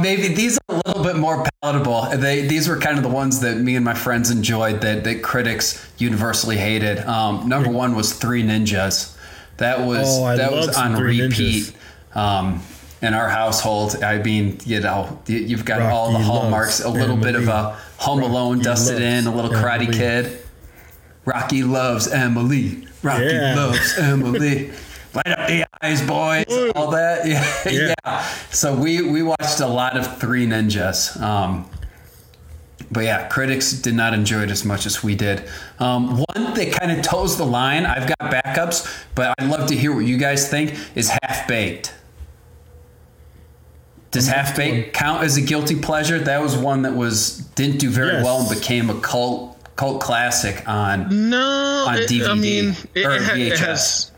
Maybe these are a little bit more palatable. They, these were kind of the ones that me and my friends enjoyed that, that critics universally hated. Um, number one was Three Ninjas. That was Oh, that was on repeat. Um, in our household, I mean, you know, you- you've got Rocky all the hallmarks. A little bit of a. Home Alone Rocky dusted in, a little Karate Emily. Kid. Rocky loves Emily. Rocky Yeah. loves Emily. Light up the eyes, boys. All that. Yeah. Yeah. yeah. So we we watched a lot of Three Ninjas. Um, but yeah, critics did not enjoy it as much as we did. Um, one that kind of toes the line. I've got backups, but I'd love to hear what you guys think. Is Half Baked. Does Half Baked count as a guilty pleasure? That was one that was didn't do very Yes. well and became a cult cult classic on No, On it- I mean, it, or it ha- it VHS. has.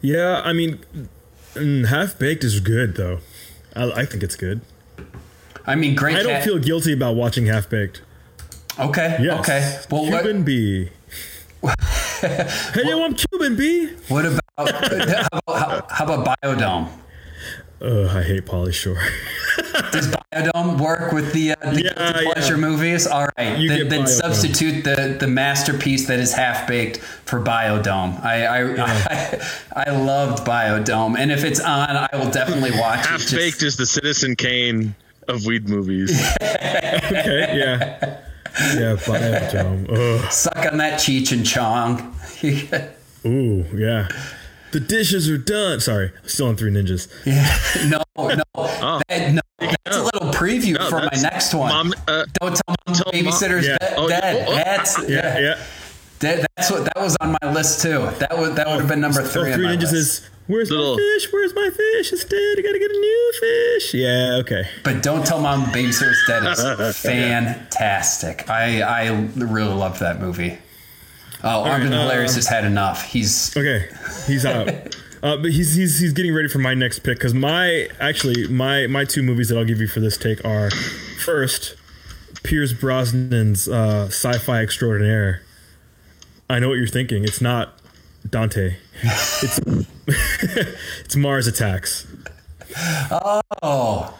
Yeah, I mean, mm, Half Baked is good though. I, I think it's good. I mean, great. I don't cat- feel guilty about watching Half Baked. okay. Yes. Okay. Well, what, Cuban B. hey, yo, I'm Cuban B. what about how, about how, how about Biodome? Ugh, I hate Pauly Shore. Does Biodome work with the, uh, the Yeah, guilty pleasure yeah. movies? All right, You then, then substitute the, the masterpiece that is half baked for Biodome. I I, I I loved Biodome, and if it's on, I will definitely watch Half it. Just- baked is the Citizen Kane of weed movies. okay, yeah. Yeah, Biodome. Ugh. suck on that Cheech and Chong. Ooh, yeah. The dishes are done. Sorry, still on Three Ninjas. Yeah. no, no, that, no. That's a little preview No, for my next one. Mom, uh, Don't tell mom tell mom- babysitter's Yeah. de- Oh, yeah. dead. Oh, oh, That's Yeah, yeah. That, that's what that was on my list too. That would that would have been number Oh, three. on Three my Ninjas list. is where's Little- my fish? Where's my fish? Instead, I gotta get a new fish. Yeah, okay. But don't tell mom babysitter's dead is fantastic. I I really loved that movie. Oh, Armin right, Hilarious has had enough. He's Okay, he's out. uh, but he's, he's he's getting ready for my next pick because my actually my my two movies that I'll give you for this take are first Pierce Brosnan's uh, sci-fi extraordinaire. I know what you're thinking. It's not Dante. It's it's Mars Attacks. oh,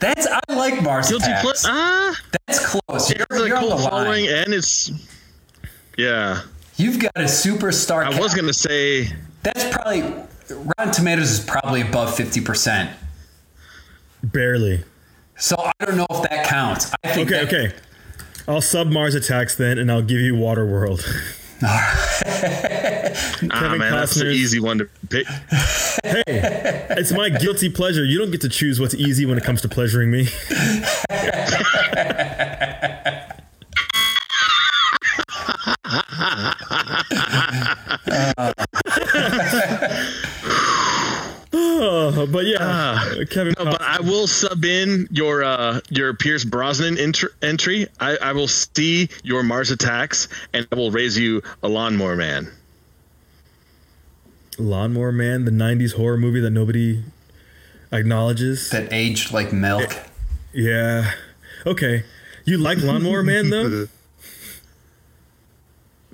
that's I like Mars guilty Attacks. pleasure. Ah, That's close. You're, it's a you're on the following, and it's. Yeah, You've got a superstar. I was gonna say That's probably Rotten Tomatoes is probably above fifty percent. Barely. So I don't know if that counts. I think Okay, that, okay. I'll sub Mars Attacks then, and I'll give you Waterworld. ah Kevin man, that's an easy one to pick. Hey, it's my guilty pleasure. You don't get to choose what's easy when it comes to pleasuring me. Oh, but yeah, Kevin. No, but I will sub in your uh, your Pierce Brosnan entr- entry. I, I will see your Mars attacks, and I will raise you a lawnmower man. Lawnmower Man, the '90s horror movie that nobody acknowledges. that aged like milk. Yeah. Okay. You like Lawnmower Man though?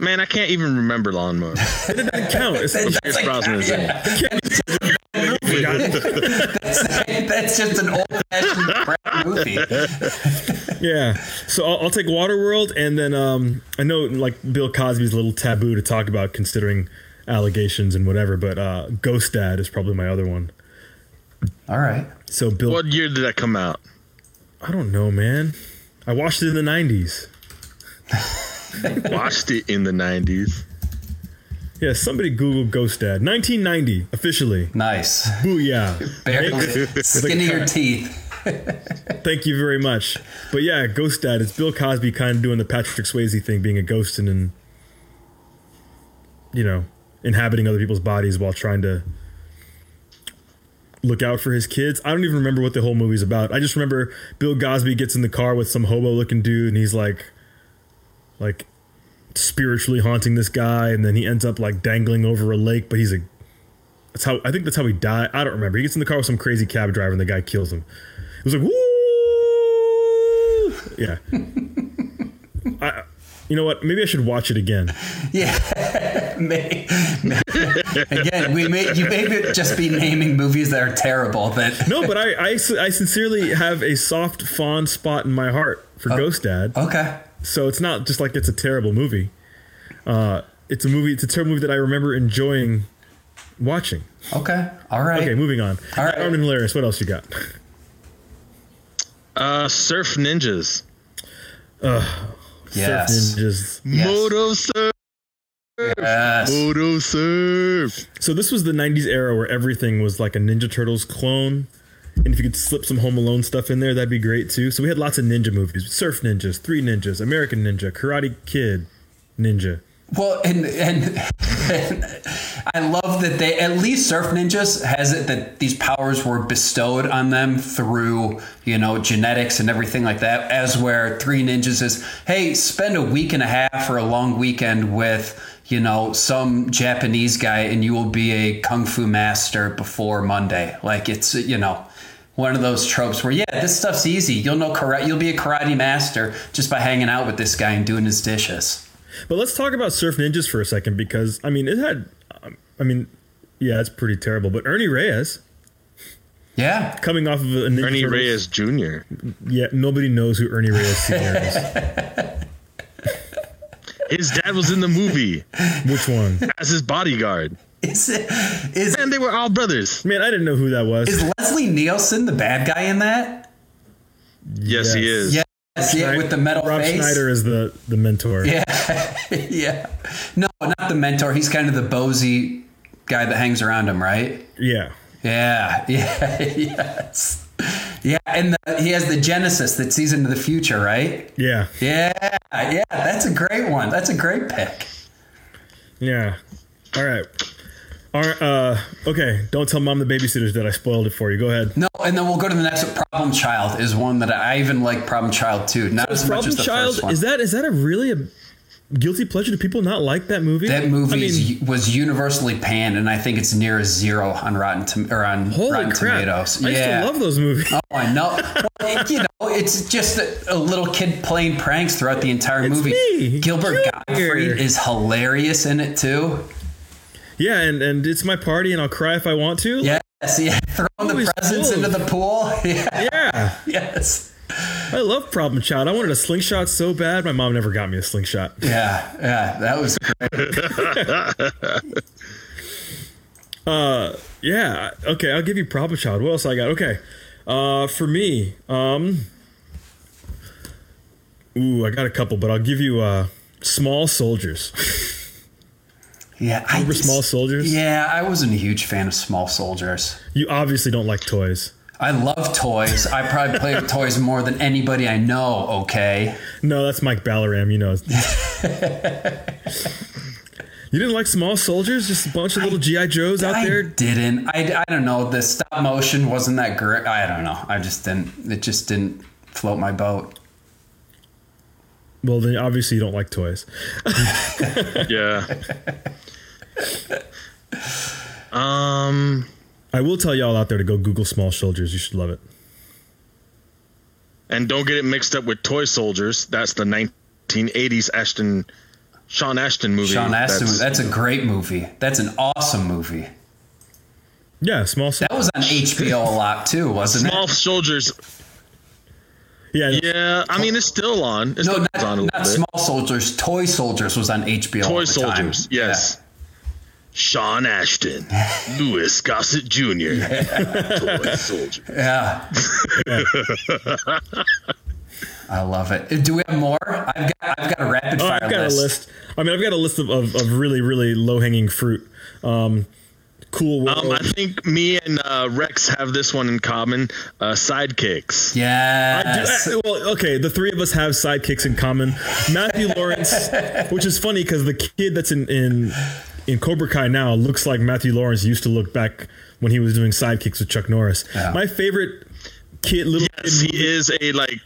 Man, I can't even remember lawnmower. It doesn't count. It's, Pierce Brosnan is in it. That's just an old fashioned crap movie. yeah. So I'll, I'll take Waterworld, and then um, I know like Bill Cosby's a little taboo to talk about considering allegations and whatever, but uh, Ghost Dad is probably my other one. All right. So Bill, What year did that come out? I don't know, man. I watched it in the '90s. Watched it in the nineties. Yeah, somebody Google Ghost Dad, 1990 officially. Nice. Booyah! Barely skin of your teeth. Thank you very much. But yeah, Ghost Dad. It's Bill Cosby kind of doing the Patrick Swayze thing, being a ghost and then, you know, inhabiting other people's bodies while trying to look out for his kids. I don't even remember what the whole movie's about. I just remember Bill Cosby gets in the car with some hobo-looking dude, and he's like, like, spiritually haunting this guy, and then he ends up like dangling over a lake. But he's a that's how I think that's how he died. I don't remember. He gets in the car with some crazy cab driver, and the guy kills him. It was like, woo! Yeah. I, You know what? Maybe I should watch it again. Yeah. May- Again, we may you may just be naming movies that are terrible. That No, but I, I, I sincerely have a soft, fond spot in my heart for oh, Ghost Dad. okay. So it's not just like it's a terrible movie. Uh, it's a movie. It's a terrible movie that I remember enjoying watching. Okay. All right. Okay, moving on. All right. Armin Hilarious. What else you got? Uh, Surf Ninjas. Yes. Surf Ninjas. Yes. Moto Surf. Yes. Moto Surf. So this was the '90s era where everything was like a Ninja Turtles clone. And if you could slip some Home Alone stuff in there, that'd be great too. So we had lots of ninja movies: Surf Ninjas, Three Ninjas, American Ninja, Karate Kid, Ninja. Well, and, and I love that they at least Surf Ninjas has it that these powers were bestowed on them through you know genetics and everything like that. As where Three Ninjas is, hey, spend a week and a half or a long weekend with you know some Japanese guy, and you will be a kung fu master before Monday. Like it's you know. One of those tropes where, yeah, this stuff's easy. You'll know karate. You'll be a karate master just by hanging out with this guy and doing his dishes. But let's talk about Surf Ninjas for a second because I mean it had, um, I mean, yeah, it's pretty terrible. But Ernie Reyes Yeah, coming off of a Ninja Ernie Turtles- Reyes Jr. Yeah, nobody knows who Ernie Reyes Sr. is. His dad was in the movie Which one? as his bodyguard. Is it, is And they were all brothers. Man, I didn't know who that was. Is Leslie Nielsen the bad guy in that? Yes, he is. Yes, yeah, with the metal Rob face. Schneider is the the mentor. Yeah, yeah. No, not the mentor. He's kind of the Bozy guy that hangs around him, right? Yeah. Yeah, yeah, yes, yeah. And the, he has the Genesis that sees into the future, right? Yeah. Yeah, yeah. That's a great one. That's a great pick. Yeah. All right. All right. Uh, okay. Don't tell mom the babysitters that I spoiled it for you. Go ahead. No, and then we'll go to the next. Problem Child is one that I even like. Problem Child too. Not as much Problem as the Child first one. is that is that a really a guilty pleasure? Do people not like that movie? That movie I mean, is, was universally panned, and I think it's near a zero on Rotten Tom- or on Rotten crap! Tomatoes. I used yeah. to love those movies. Oh, I know. Well, you know, it's just a, a little kid playing pranks throughout the entire It's movie. me, Gilbert Junior. Gottfried is hilarious in it too. Yeah, and and it's my party, and I'll cry if I want to. Yes, yeah. Throwing the presents full into the pool. Yeah. Yeah. Yes. I love Problem Child. I wanted a slingshot so bad. My mom never got me a slingshot. Yeah. Yeah. That was great. uh, Yeah. Okay, I'll give you Problem Child. What else I got? Okay. Uh, for me, um, ooh, I got a couple, but I'll give you uh, Small Soldiers. Yeah. I Remember just- Small Soldiers? Yeah, I wasn't a huge fan of Small Soldiers. You obviously don't like toys. I love toys. I probably play with toys more than anybody I know. Okay. No, that's Mike Ballaram. You know. you didn't like Small Soldiers? Just a bunch of little GI Joes out I there. didn't. I, I don't know. The stop motion wasn't that great. I don't know. I just didn't. It just didn't float my boat. Well, then obviously you don't like toys. Yeah. um, I will tell y'all out there to go Google Small Soldiers. You should love it. and don't get it mixed up with Toy Soldiers. That's the 1980s Astin, Sean Astin movie. Sean Astin. That's- That's, a great movie. That's an awesome movie. Yeah, Small. Soldiers. That was on HBO a lot too, wasn't Small it? Small Soldiers. Yeah, Yeah, I mean it's still on. It's No, still not, on a little not bit. Small Soldiers. Toy Soldiers was on HBO. Toy at the time. Soldiers. Yes. Sean Astin, Louis Gossett Jr. Yeah. Toy Soldier. Yeah. I love it. Do we have more? I've got I've got a rapid Oh, fire I've got list. a list. I mean, I've got a list of, of, of really, really low hanging fruit. Um, cool. World. Um, I think me and uh, Rex have this one in common. Uh, sidekicks. I do- Yes. I- well, okay, the three of us have sidekicks in common. Matthew Lawrence, which is funny because the kid that's in, in in Cobra Kai now looks like Matthew Lawrence used to look back when he was doing sidekicks with Chuck Norris. Yeah. My favorite kid, little Yes, kid he is a like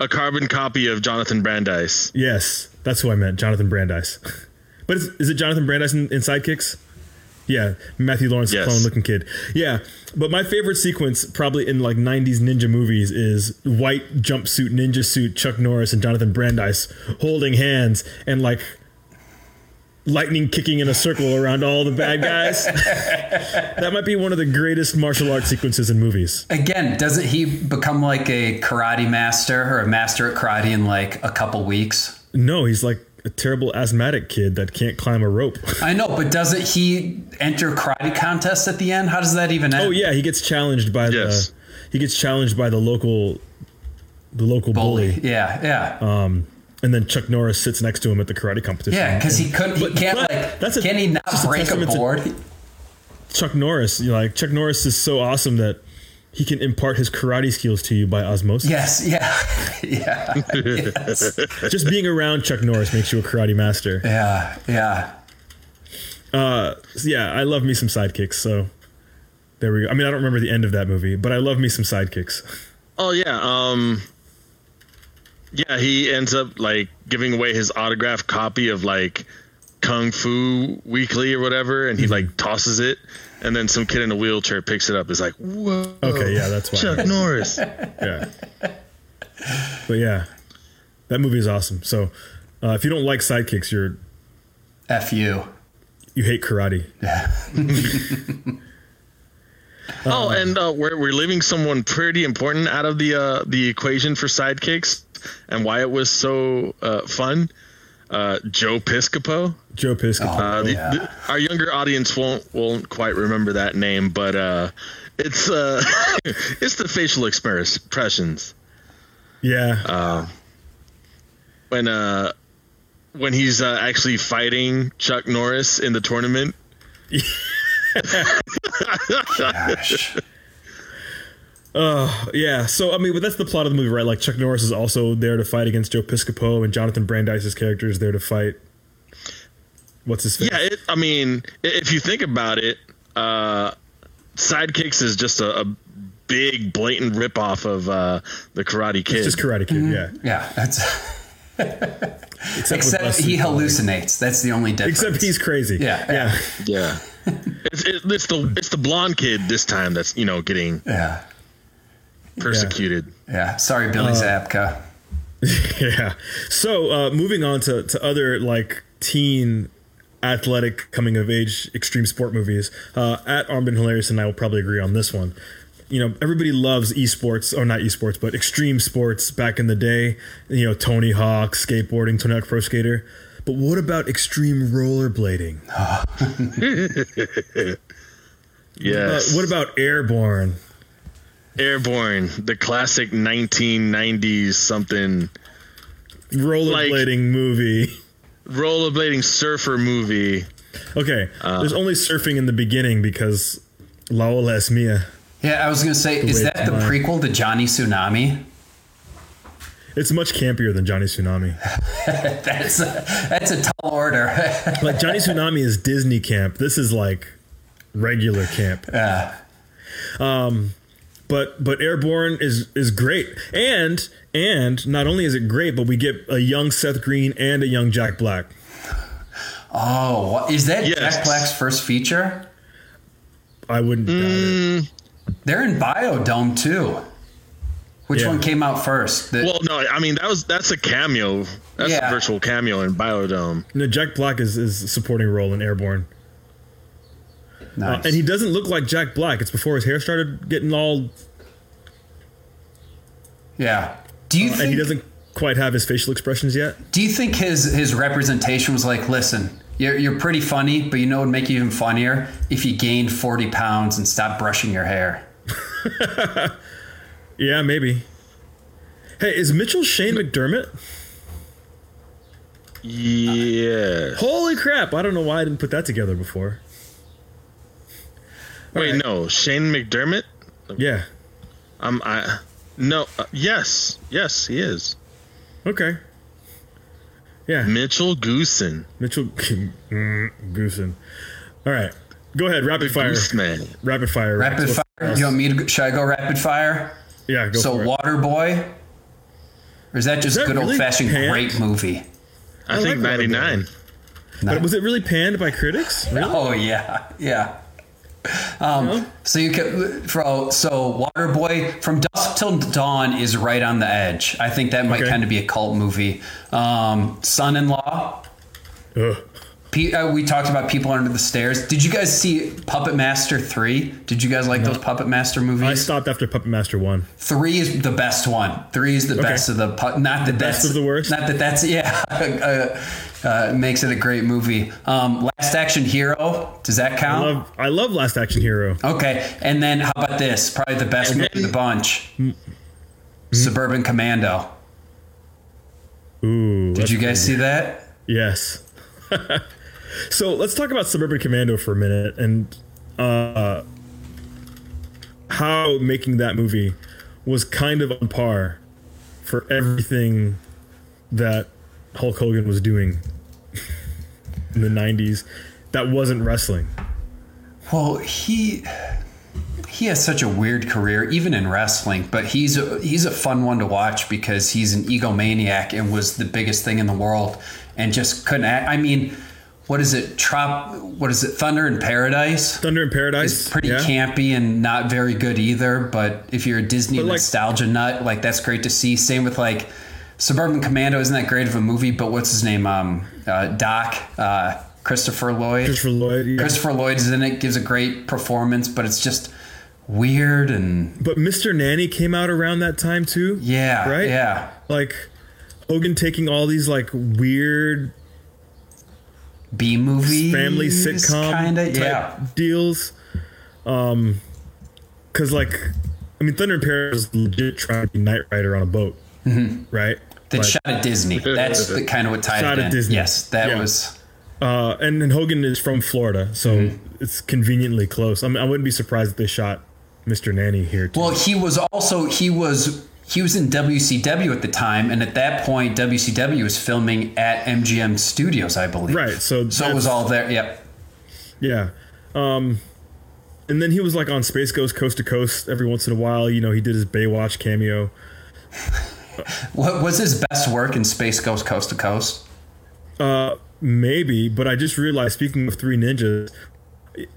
a carbon copy of Jonathan Brandis. Yes, that's who I meant, Jonathan Brandis. But is, is it Jonathan Brandis in, in Sidekicks? Yeah, Matthew Lawrence Yes. clone looking kid. Yeah, but my favorite sequence, probably in like '90s ninja movies, is white jumpsuit ninja suit Chuck Norris and Jonathan Brandis holding hands and like lightning kicking in a circle around all the bad guys. that might be one of the greatest martial arts sequences in movies. Again, doesn't he become like a karate master or a master at karate in like a couple weeks? No, he's like a terrible asthmatic kid that can't climb a rope. I know, but doesn't he enter karate contest at the end? How does that even end? oh yeah, he gets challenged by Yes. the he gets challenged by the local the local bully. bully. Yeah, yeah, Um, and then Chuck Norris sits next to him at the karate competition. yeah. Because he couldn't. He But- can't but like. that's a- can he not just a break a board? Chuck Norris, you know, like Chuck Norris is so awesome that he can impart his karate skills to you by osmosis. yes. Yeah. yeah. yes. Just being around Chuck Norris makes you a karate master. Yeah. Yeah. Uh, so yeah, I love me some sidekicks. So there we go. I mean, I don't remember the end of that movie, but I love me some sidekicks. Oh yeah. Um Yeah, he ends up like giving away his autographed copy of like Kung Fu Weekly or whatever, and he like tosses it, and then some kid in a wheelchair picks it up. Is like, whoa. Okay, yeah, that's why. Chuck Norris. Yeah. But yeah, that movie is awesome. So uh, if you don't like sidekicks, you're F you. you hate karate. Yeah. oh, and uh, we're we're leaving someone pretty important out of the uh, the equation for sidekicks, and why it was so uh, fun. Uh, Joe Piscopo. Joe Piscopo. Uh, the, yeah. the- our younger audience won't won't quite remember that name, but uh, it's uh, it's the facial expressions yeah. when uh, when he's uh, actually fighting Chuck Norris in the tournament. Gosh. Yeah, so I mean, but that's the plot of the movie, right? Like Chuck Norris is also there to fight against Joe Piscopo, and Jonathan Brandis' character is there to fight. What's his face? Yeah, it, I mean, if you think about it, uh, Sidekicks is just a, a big, blatant ripoff of uh, the Karate Kid. It's just Karate Kid. Yeah, Yeah. That's. except, Except he than- hallucinates. That's the only difference. Except he's crazy. Yeah, yeah. yeah, it's, it, it's the it's the blonde kid this time that's you know getting Yeah. Persecuted. Yeah. Sorry, Billy Uh, Zabka. Yeah. So uh, moving on to, to other like teen athletic coming of age extreme sport movies. Uh, at Armed and Hilarious and I will probably agree on this one. You know, everybody loves esports, or not esports, but extreme sports back in the day. You know, Tony Hawk, skateboarding, Tony Hawk Pro Skater. But what about extreme rollerblading? Yes. Uh, what about airborne? Airborne, the classic 1990s something Rollerblading movie. rollerblading surfer movie. Okay, uh, there's only surfing in the beginning because La Ola es Mia. Yeah, I was gonna say, is that the to mine. prequel to Johnny Tsunami? It's much campier than Johnny Tsunami. That's a, that's a tall order. Like Johnny Tsunami is Disney camp. This is like regular camp. yeah. Um, But but Airborne is is great. And and not only is it great, but we get a young Seth Green and a young Jack Black. Oh, what, is that Yes. Jack Black's first feature? I wouldn't doubt it. Mm. They're in Biodome too. Which Yeah. one came out first? The- Well, no, I mean that was that's a cameo. That's Yeah. a virtual cameo in Biodome. No, Jack Black is is a supporting role in Airborne. Uh, and he doesn't look like Jack Black. It's before his hair started getting all yeah. Do you and he doesn't quite have his facial expressions yet. Do you think his his representation was like, listen, you're you're pretty funny, but you know what would make you even funnier if you gained forty pounds and stopped brushing your hair. Yeah, maybe. Hey, is Mitchell Shane McDermott? Yeah. Holy crap! I don't know why I didn't put that together before. Wait, right. no, Shane McDermott. Yeah. Um, I no. Uh, yes, yes, he is. Okay. Yeah. Mitchell Goosen, Mitchell mm, Goosen. All right. Go ahead. the Rapid fire. Goose Man. Rapid fire. Rapid Rex. fire. You want me to? Should I go rapid fire? Yeah. Go so for it. Water Boy, or is that just that good really old fashioned panned? great movie? I, I think like ninety nine. But was it really panned by critics? Really? Oh yeah, yeah. Um, so you can for so Waterboy from Dusk Till Dawn is right on the edge. I think that might Okay. kind of be a cult movie. Um, Son-in-Law. Ugh. Uh, we talked about People Under the Stairs. Did you guys see Puppet Master three? Did you guys like those Puppet Master movies? I stopped after Puppet Master one. Three is the best one. Three is the best of the pu- not the best of the worst? Not that that's yeah. uh, uh, makes it a great movie. Um, Last Action Hero. Does that I count? love I love Last Action Hero. Okay, and then how about this? Probably the best movie of the bunch. Suburban Commando. Ooh. Did you guys see that? Yes. so let's talk about Suburban Commando for a minute and uh, how making that movie was kind of on par for everything that Hulk Hogan was doing in the 90s that wasn't wrestling. Well, he he has such a weird career, even in wrestling. But he's a, he's a fun one to watch because he's an egomaniac and was the biggest thing in the world, and just couldn't. Act. I mean, what is it? Trop? What is it? Thunder in Paradise. Thunder in Paradise. It's pretty yeah. campy and not very good either. But if you're a Disney like- nostalgia nut, like that's great to see. Same with like Suburban Commando isn't that great of a movie, but what's his name? Um, uh, Doc, uh, Christopher Lloyd. Christopher Lloyd. yeah. Christopher Lloyd is in it, gives a great performance, but it's just weird and But Mr. Nanny came out around that time too. yeah, Right? Yeah, Like Hogan taking all these like weird B movie, family sitcom kind of. Yeah, deals. Um, cause like, I mean, Thunder in Paris was legit trying to be Knight Rider on a boat, right? that Like, shot at Disney. That's the kind of what tied Shot it at in. Disney. Yes, that Yeah. was. uh, and then Hogan is from Florida, so Mm-hmm. it's conveniently close. I mean, I wouldn't be surprised if they shot Mr. Nanny here too. Well, he was also he was he was in WCW at the time, and at that point, WCW was filming at MGM Studios, I believe. right. So So it was all there. Yep. Yeah. Um, and then he was like on Space Ghost Coast to Coast every once in a while. You know, he did his Baywatch cameo. What was his best work in Space Ghost Coast to Coast? Uh, maybe, but I just realized. Speaking of Three Ninjas,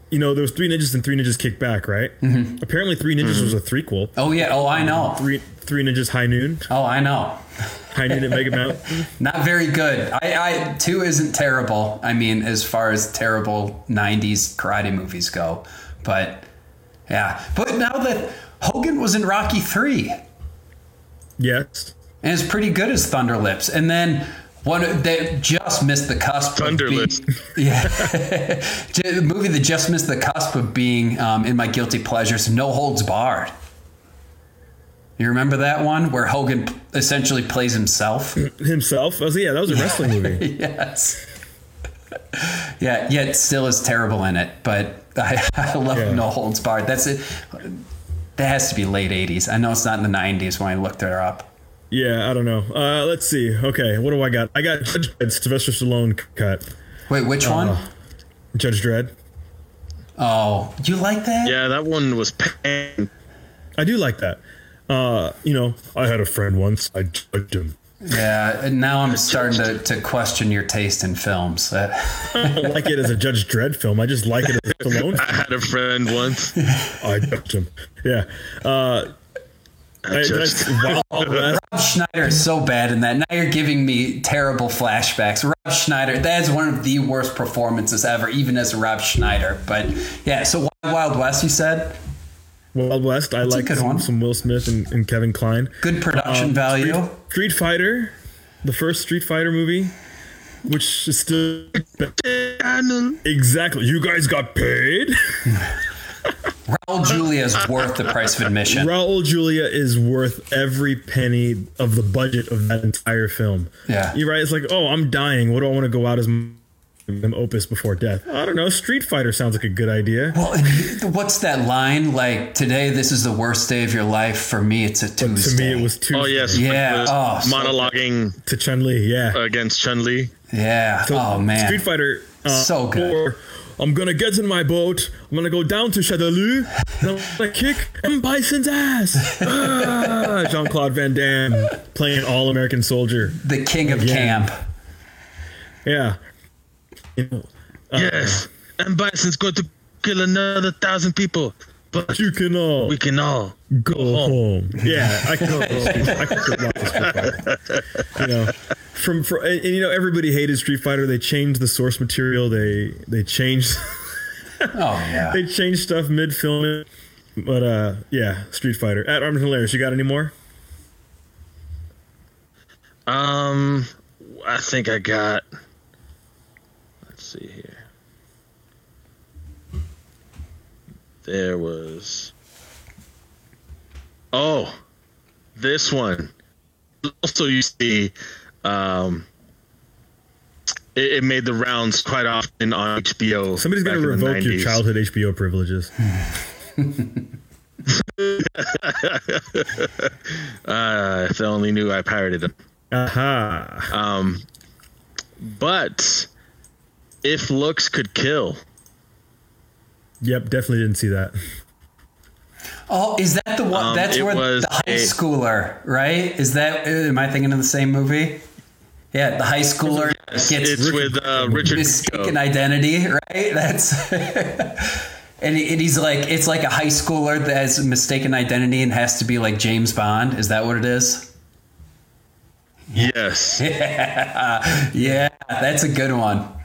you know, there was Three Ninjas and Three Ninjas Kick Back, right? Mm-hmm. Apparently, Three Ninjas was a threequel. Oh yeah. Oh, I know. Three Three Ninjas High Noon, Oh, I know. High Noon at Mega Mountain. Not very good. I, I two isn't terrible. I mean, as far as terrible '90s karate movies go, but yeah. But now that Hogan was in Rocky Three, Yes. and is pretty good as Thunder Lips, and then one that just missed the cusp. of being- Yeah, the movie that just missed the cusp of being um, in my guilty pleasures. No holds barred. You remember that one where Hogan essentially plays himself? Himself. I was yeah, that was a wrestling movie. yes. Yeah, yet still is terrible in it, but I, I love Yeah. No Holds Barred. That's it. That has to be late '80s. I know it's not in the '90s when I looked her up. Yeah, I don't know. Uh, let's see. Okay, what do I got? I got Judge Dredd, Sylvester Stallone cut. Wait, which one? Uh, Judge Dredd. Oh, you like that? Yeah, that one was pain. I do like that. Uh, you know, I had a friend once. I judged him. Yeah, and now I'm starting to, to question your taste in films. I don't like it as a Judge Dredd film. I just like it as a Stallone. I had a friend once. I judged him. Yeah. Uh, I, just- that's Rob Schneider is so bad in that. Now you're giving me terrible flashbacks. Rob Schneider, that is one of the worst performances ever, even as Rob Schneider. But yeah, so Wild Wild West, you said? Wild West. I like good some, some Will Smith and, and Kevin Kline. Good production Um, value. Street, Street Fighter, the first Street Fighter movie, which is still exactly. You guys got paid. Raul Julia is worth the price of admission. Raul Julia is worth every penny of the budget of that entire film. Yeah. You're right. It's like, oh, I'm dying. What do I want to go out as m- m- opus before death? I don't know. Street Fighter sounds like a good idea. Well, what's that line? Like, today, this is the worst day of your life. For me, it's a Tuesday. to Tuesday. me, it was Tuesday. Oh yes, Yeah, with the oh, so monologuing to Chun Li. Yeah. against Chun Li. Yeah. So, oh, man. Street Fighter. Uh, So good. Or, I'm gonna get in my boat. I'm gonna go down to Shadaloo. And I'm gonna kick M. Bison's ass. Ah, Jean Claude Van Damme playing All American Soldier. the king of Yeah. camp. Yeah. You know, yes, and Bison's going to kill another thousand people, but you can all we can all go home. Yeah, I could. I could watch Street Fighter. You know, from, from and, and, you know everybody hated Street Fighter. They changed the source material. They they changed. oh yeah. they changed stuff mid filming. But uh, yeah, Street Fighter at Armin Hilarious. You got any more? Um, I think I got. Let's see here. There was. Oh, this one. Also, you see, um, it, it made the rounds quite often on HBO. Somebody's going to revoke your childhood HBO privileges. uh, if they only knew I pirated them. Aha. Uh-huh. Um, but if looks could kill. Yep, definitely didn't see that. Oh, is that the one? Um, that's where the high a, schooler, right? Is that? Am I thinking of the same movie? Yeah, the high schooler yes, gets it's with uh, Richard mistaken identity, right? That's and, he's like, it's like a high schooler that has a mistaken identity and has to be like James Bond. Is that what it is? Yes. Yeah, yeah that's a good one.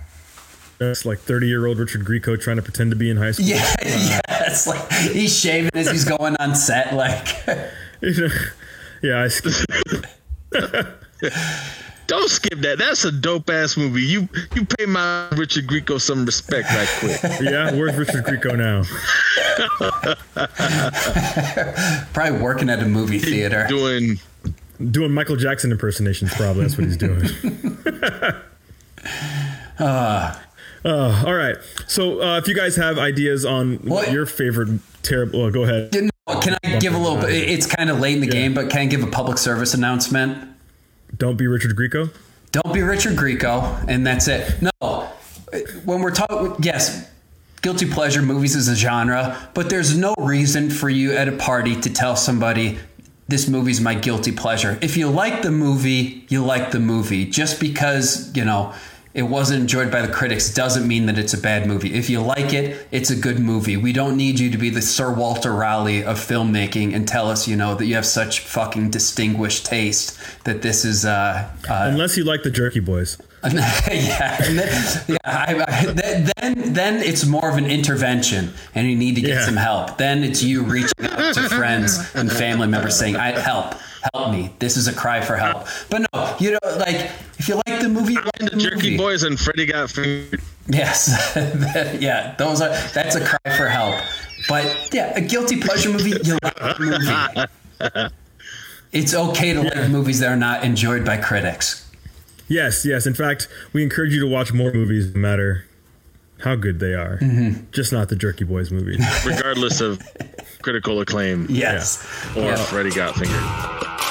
That's like thirty-year-old Richard Grieco trying to pretend to be in high school. Yeah, uh, yeah. It's like he's shaving as he's going on set. Like, yeah, I. Don't skip that. That's a dope ass movie. You you pay my Richard Grieco some respect right quick. yeah, where's Richard Grieco now? Probably working at a movie theater. Doing doing Michael Jackson impersonations. Probably that's what he's doing. uh, uh, all right. So uh, if you guys have ideas on what your favorite terrible, well, go ahead. Can I give a little? It's kind of late in the yeah. game, but can I give a public service announcement? Don't be Richard Grieco. Don't be Richard Grieco, and that's it. No, when we're talking, yes, guilty pleasure movies is a genre, but there's no reason for you at a party to tell somebody this movie's my guilty pleasure. If you like the movie, you like the movie. Just because, you know, it wasn't enjoyed by the critics doesn't mean that it's a bad movie. If you like it, it's a good movie. We don't need you to be the Sir Walter Raleigh of filmmaking and tell us, you know, that you have such fucking distinguished taste that this is. Uh, uh, Unless you like the Jerky Boys. yeah, then, yeah I, I, then then it's more of an intervention, and you need to get yeah. some help. Then it's you reaching out to friends and family members saying, "I help." Help me. This is a cry for help. But no, you know, like if you like the movie, like the, the Jerky movie. Boys and Freddy Got Fingered. Yes, yeah, those are that's a cry for help. But yeah, a guilty pleasure movie. You like the movie. It's okay to like movies that are not enjoyed by critics. Yes, yes. In fact, we encourage you to watch more movies, no matter how good they are. Mm-hmm. Just not the Jerky Boys movie. Regardless of critical acclaim. Yes. Or yeah. Freddy Got Fingered.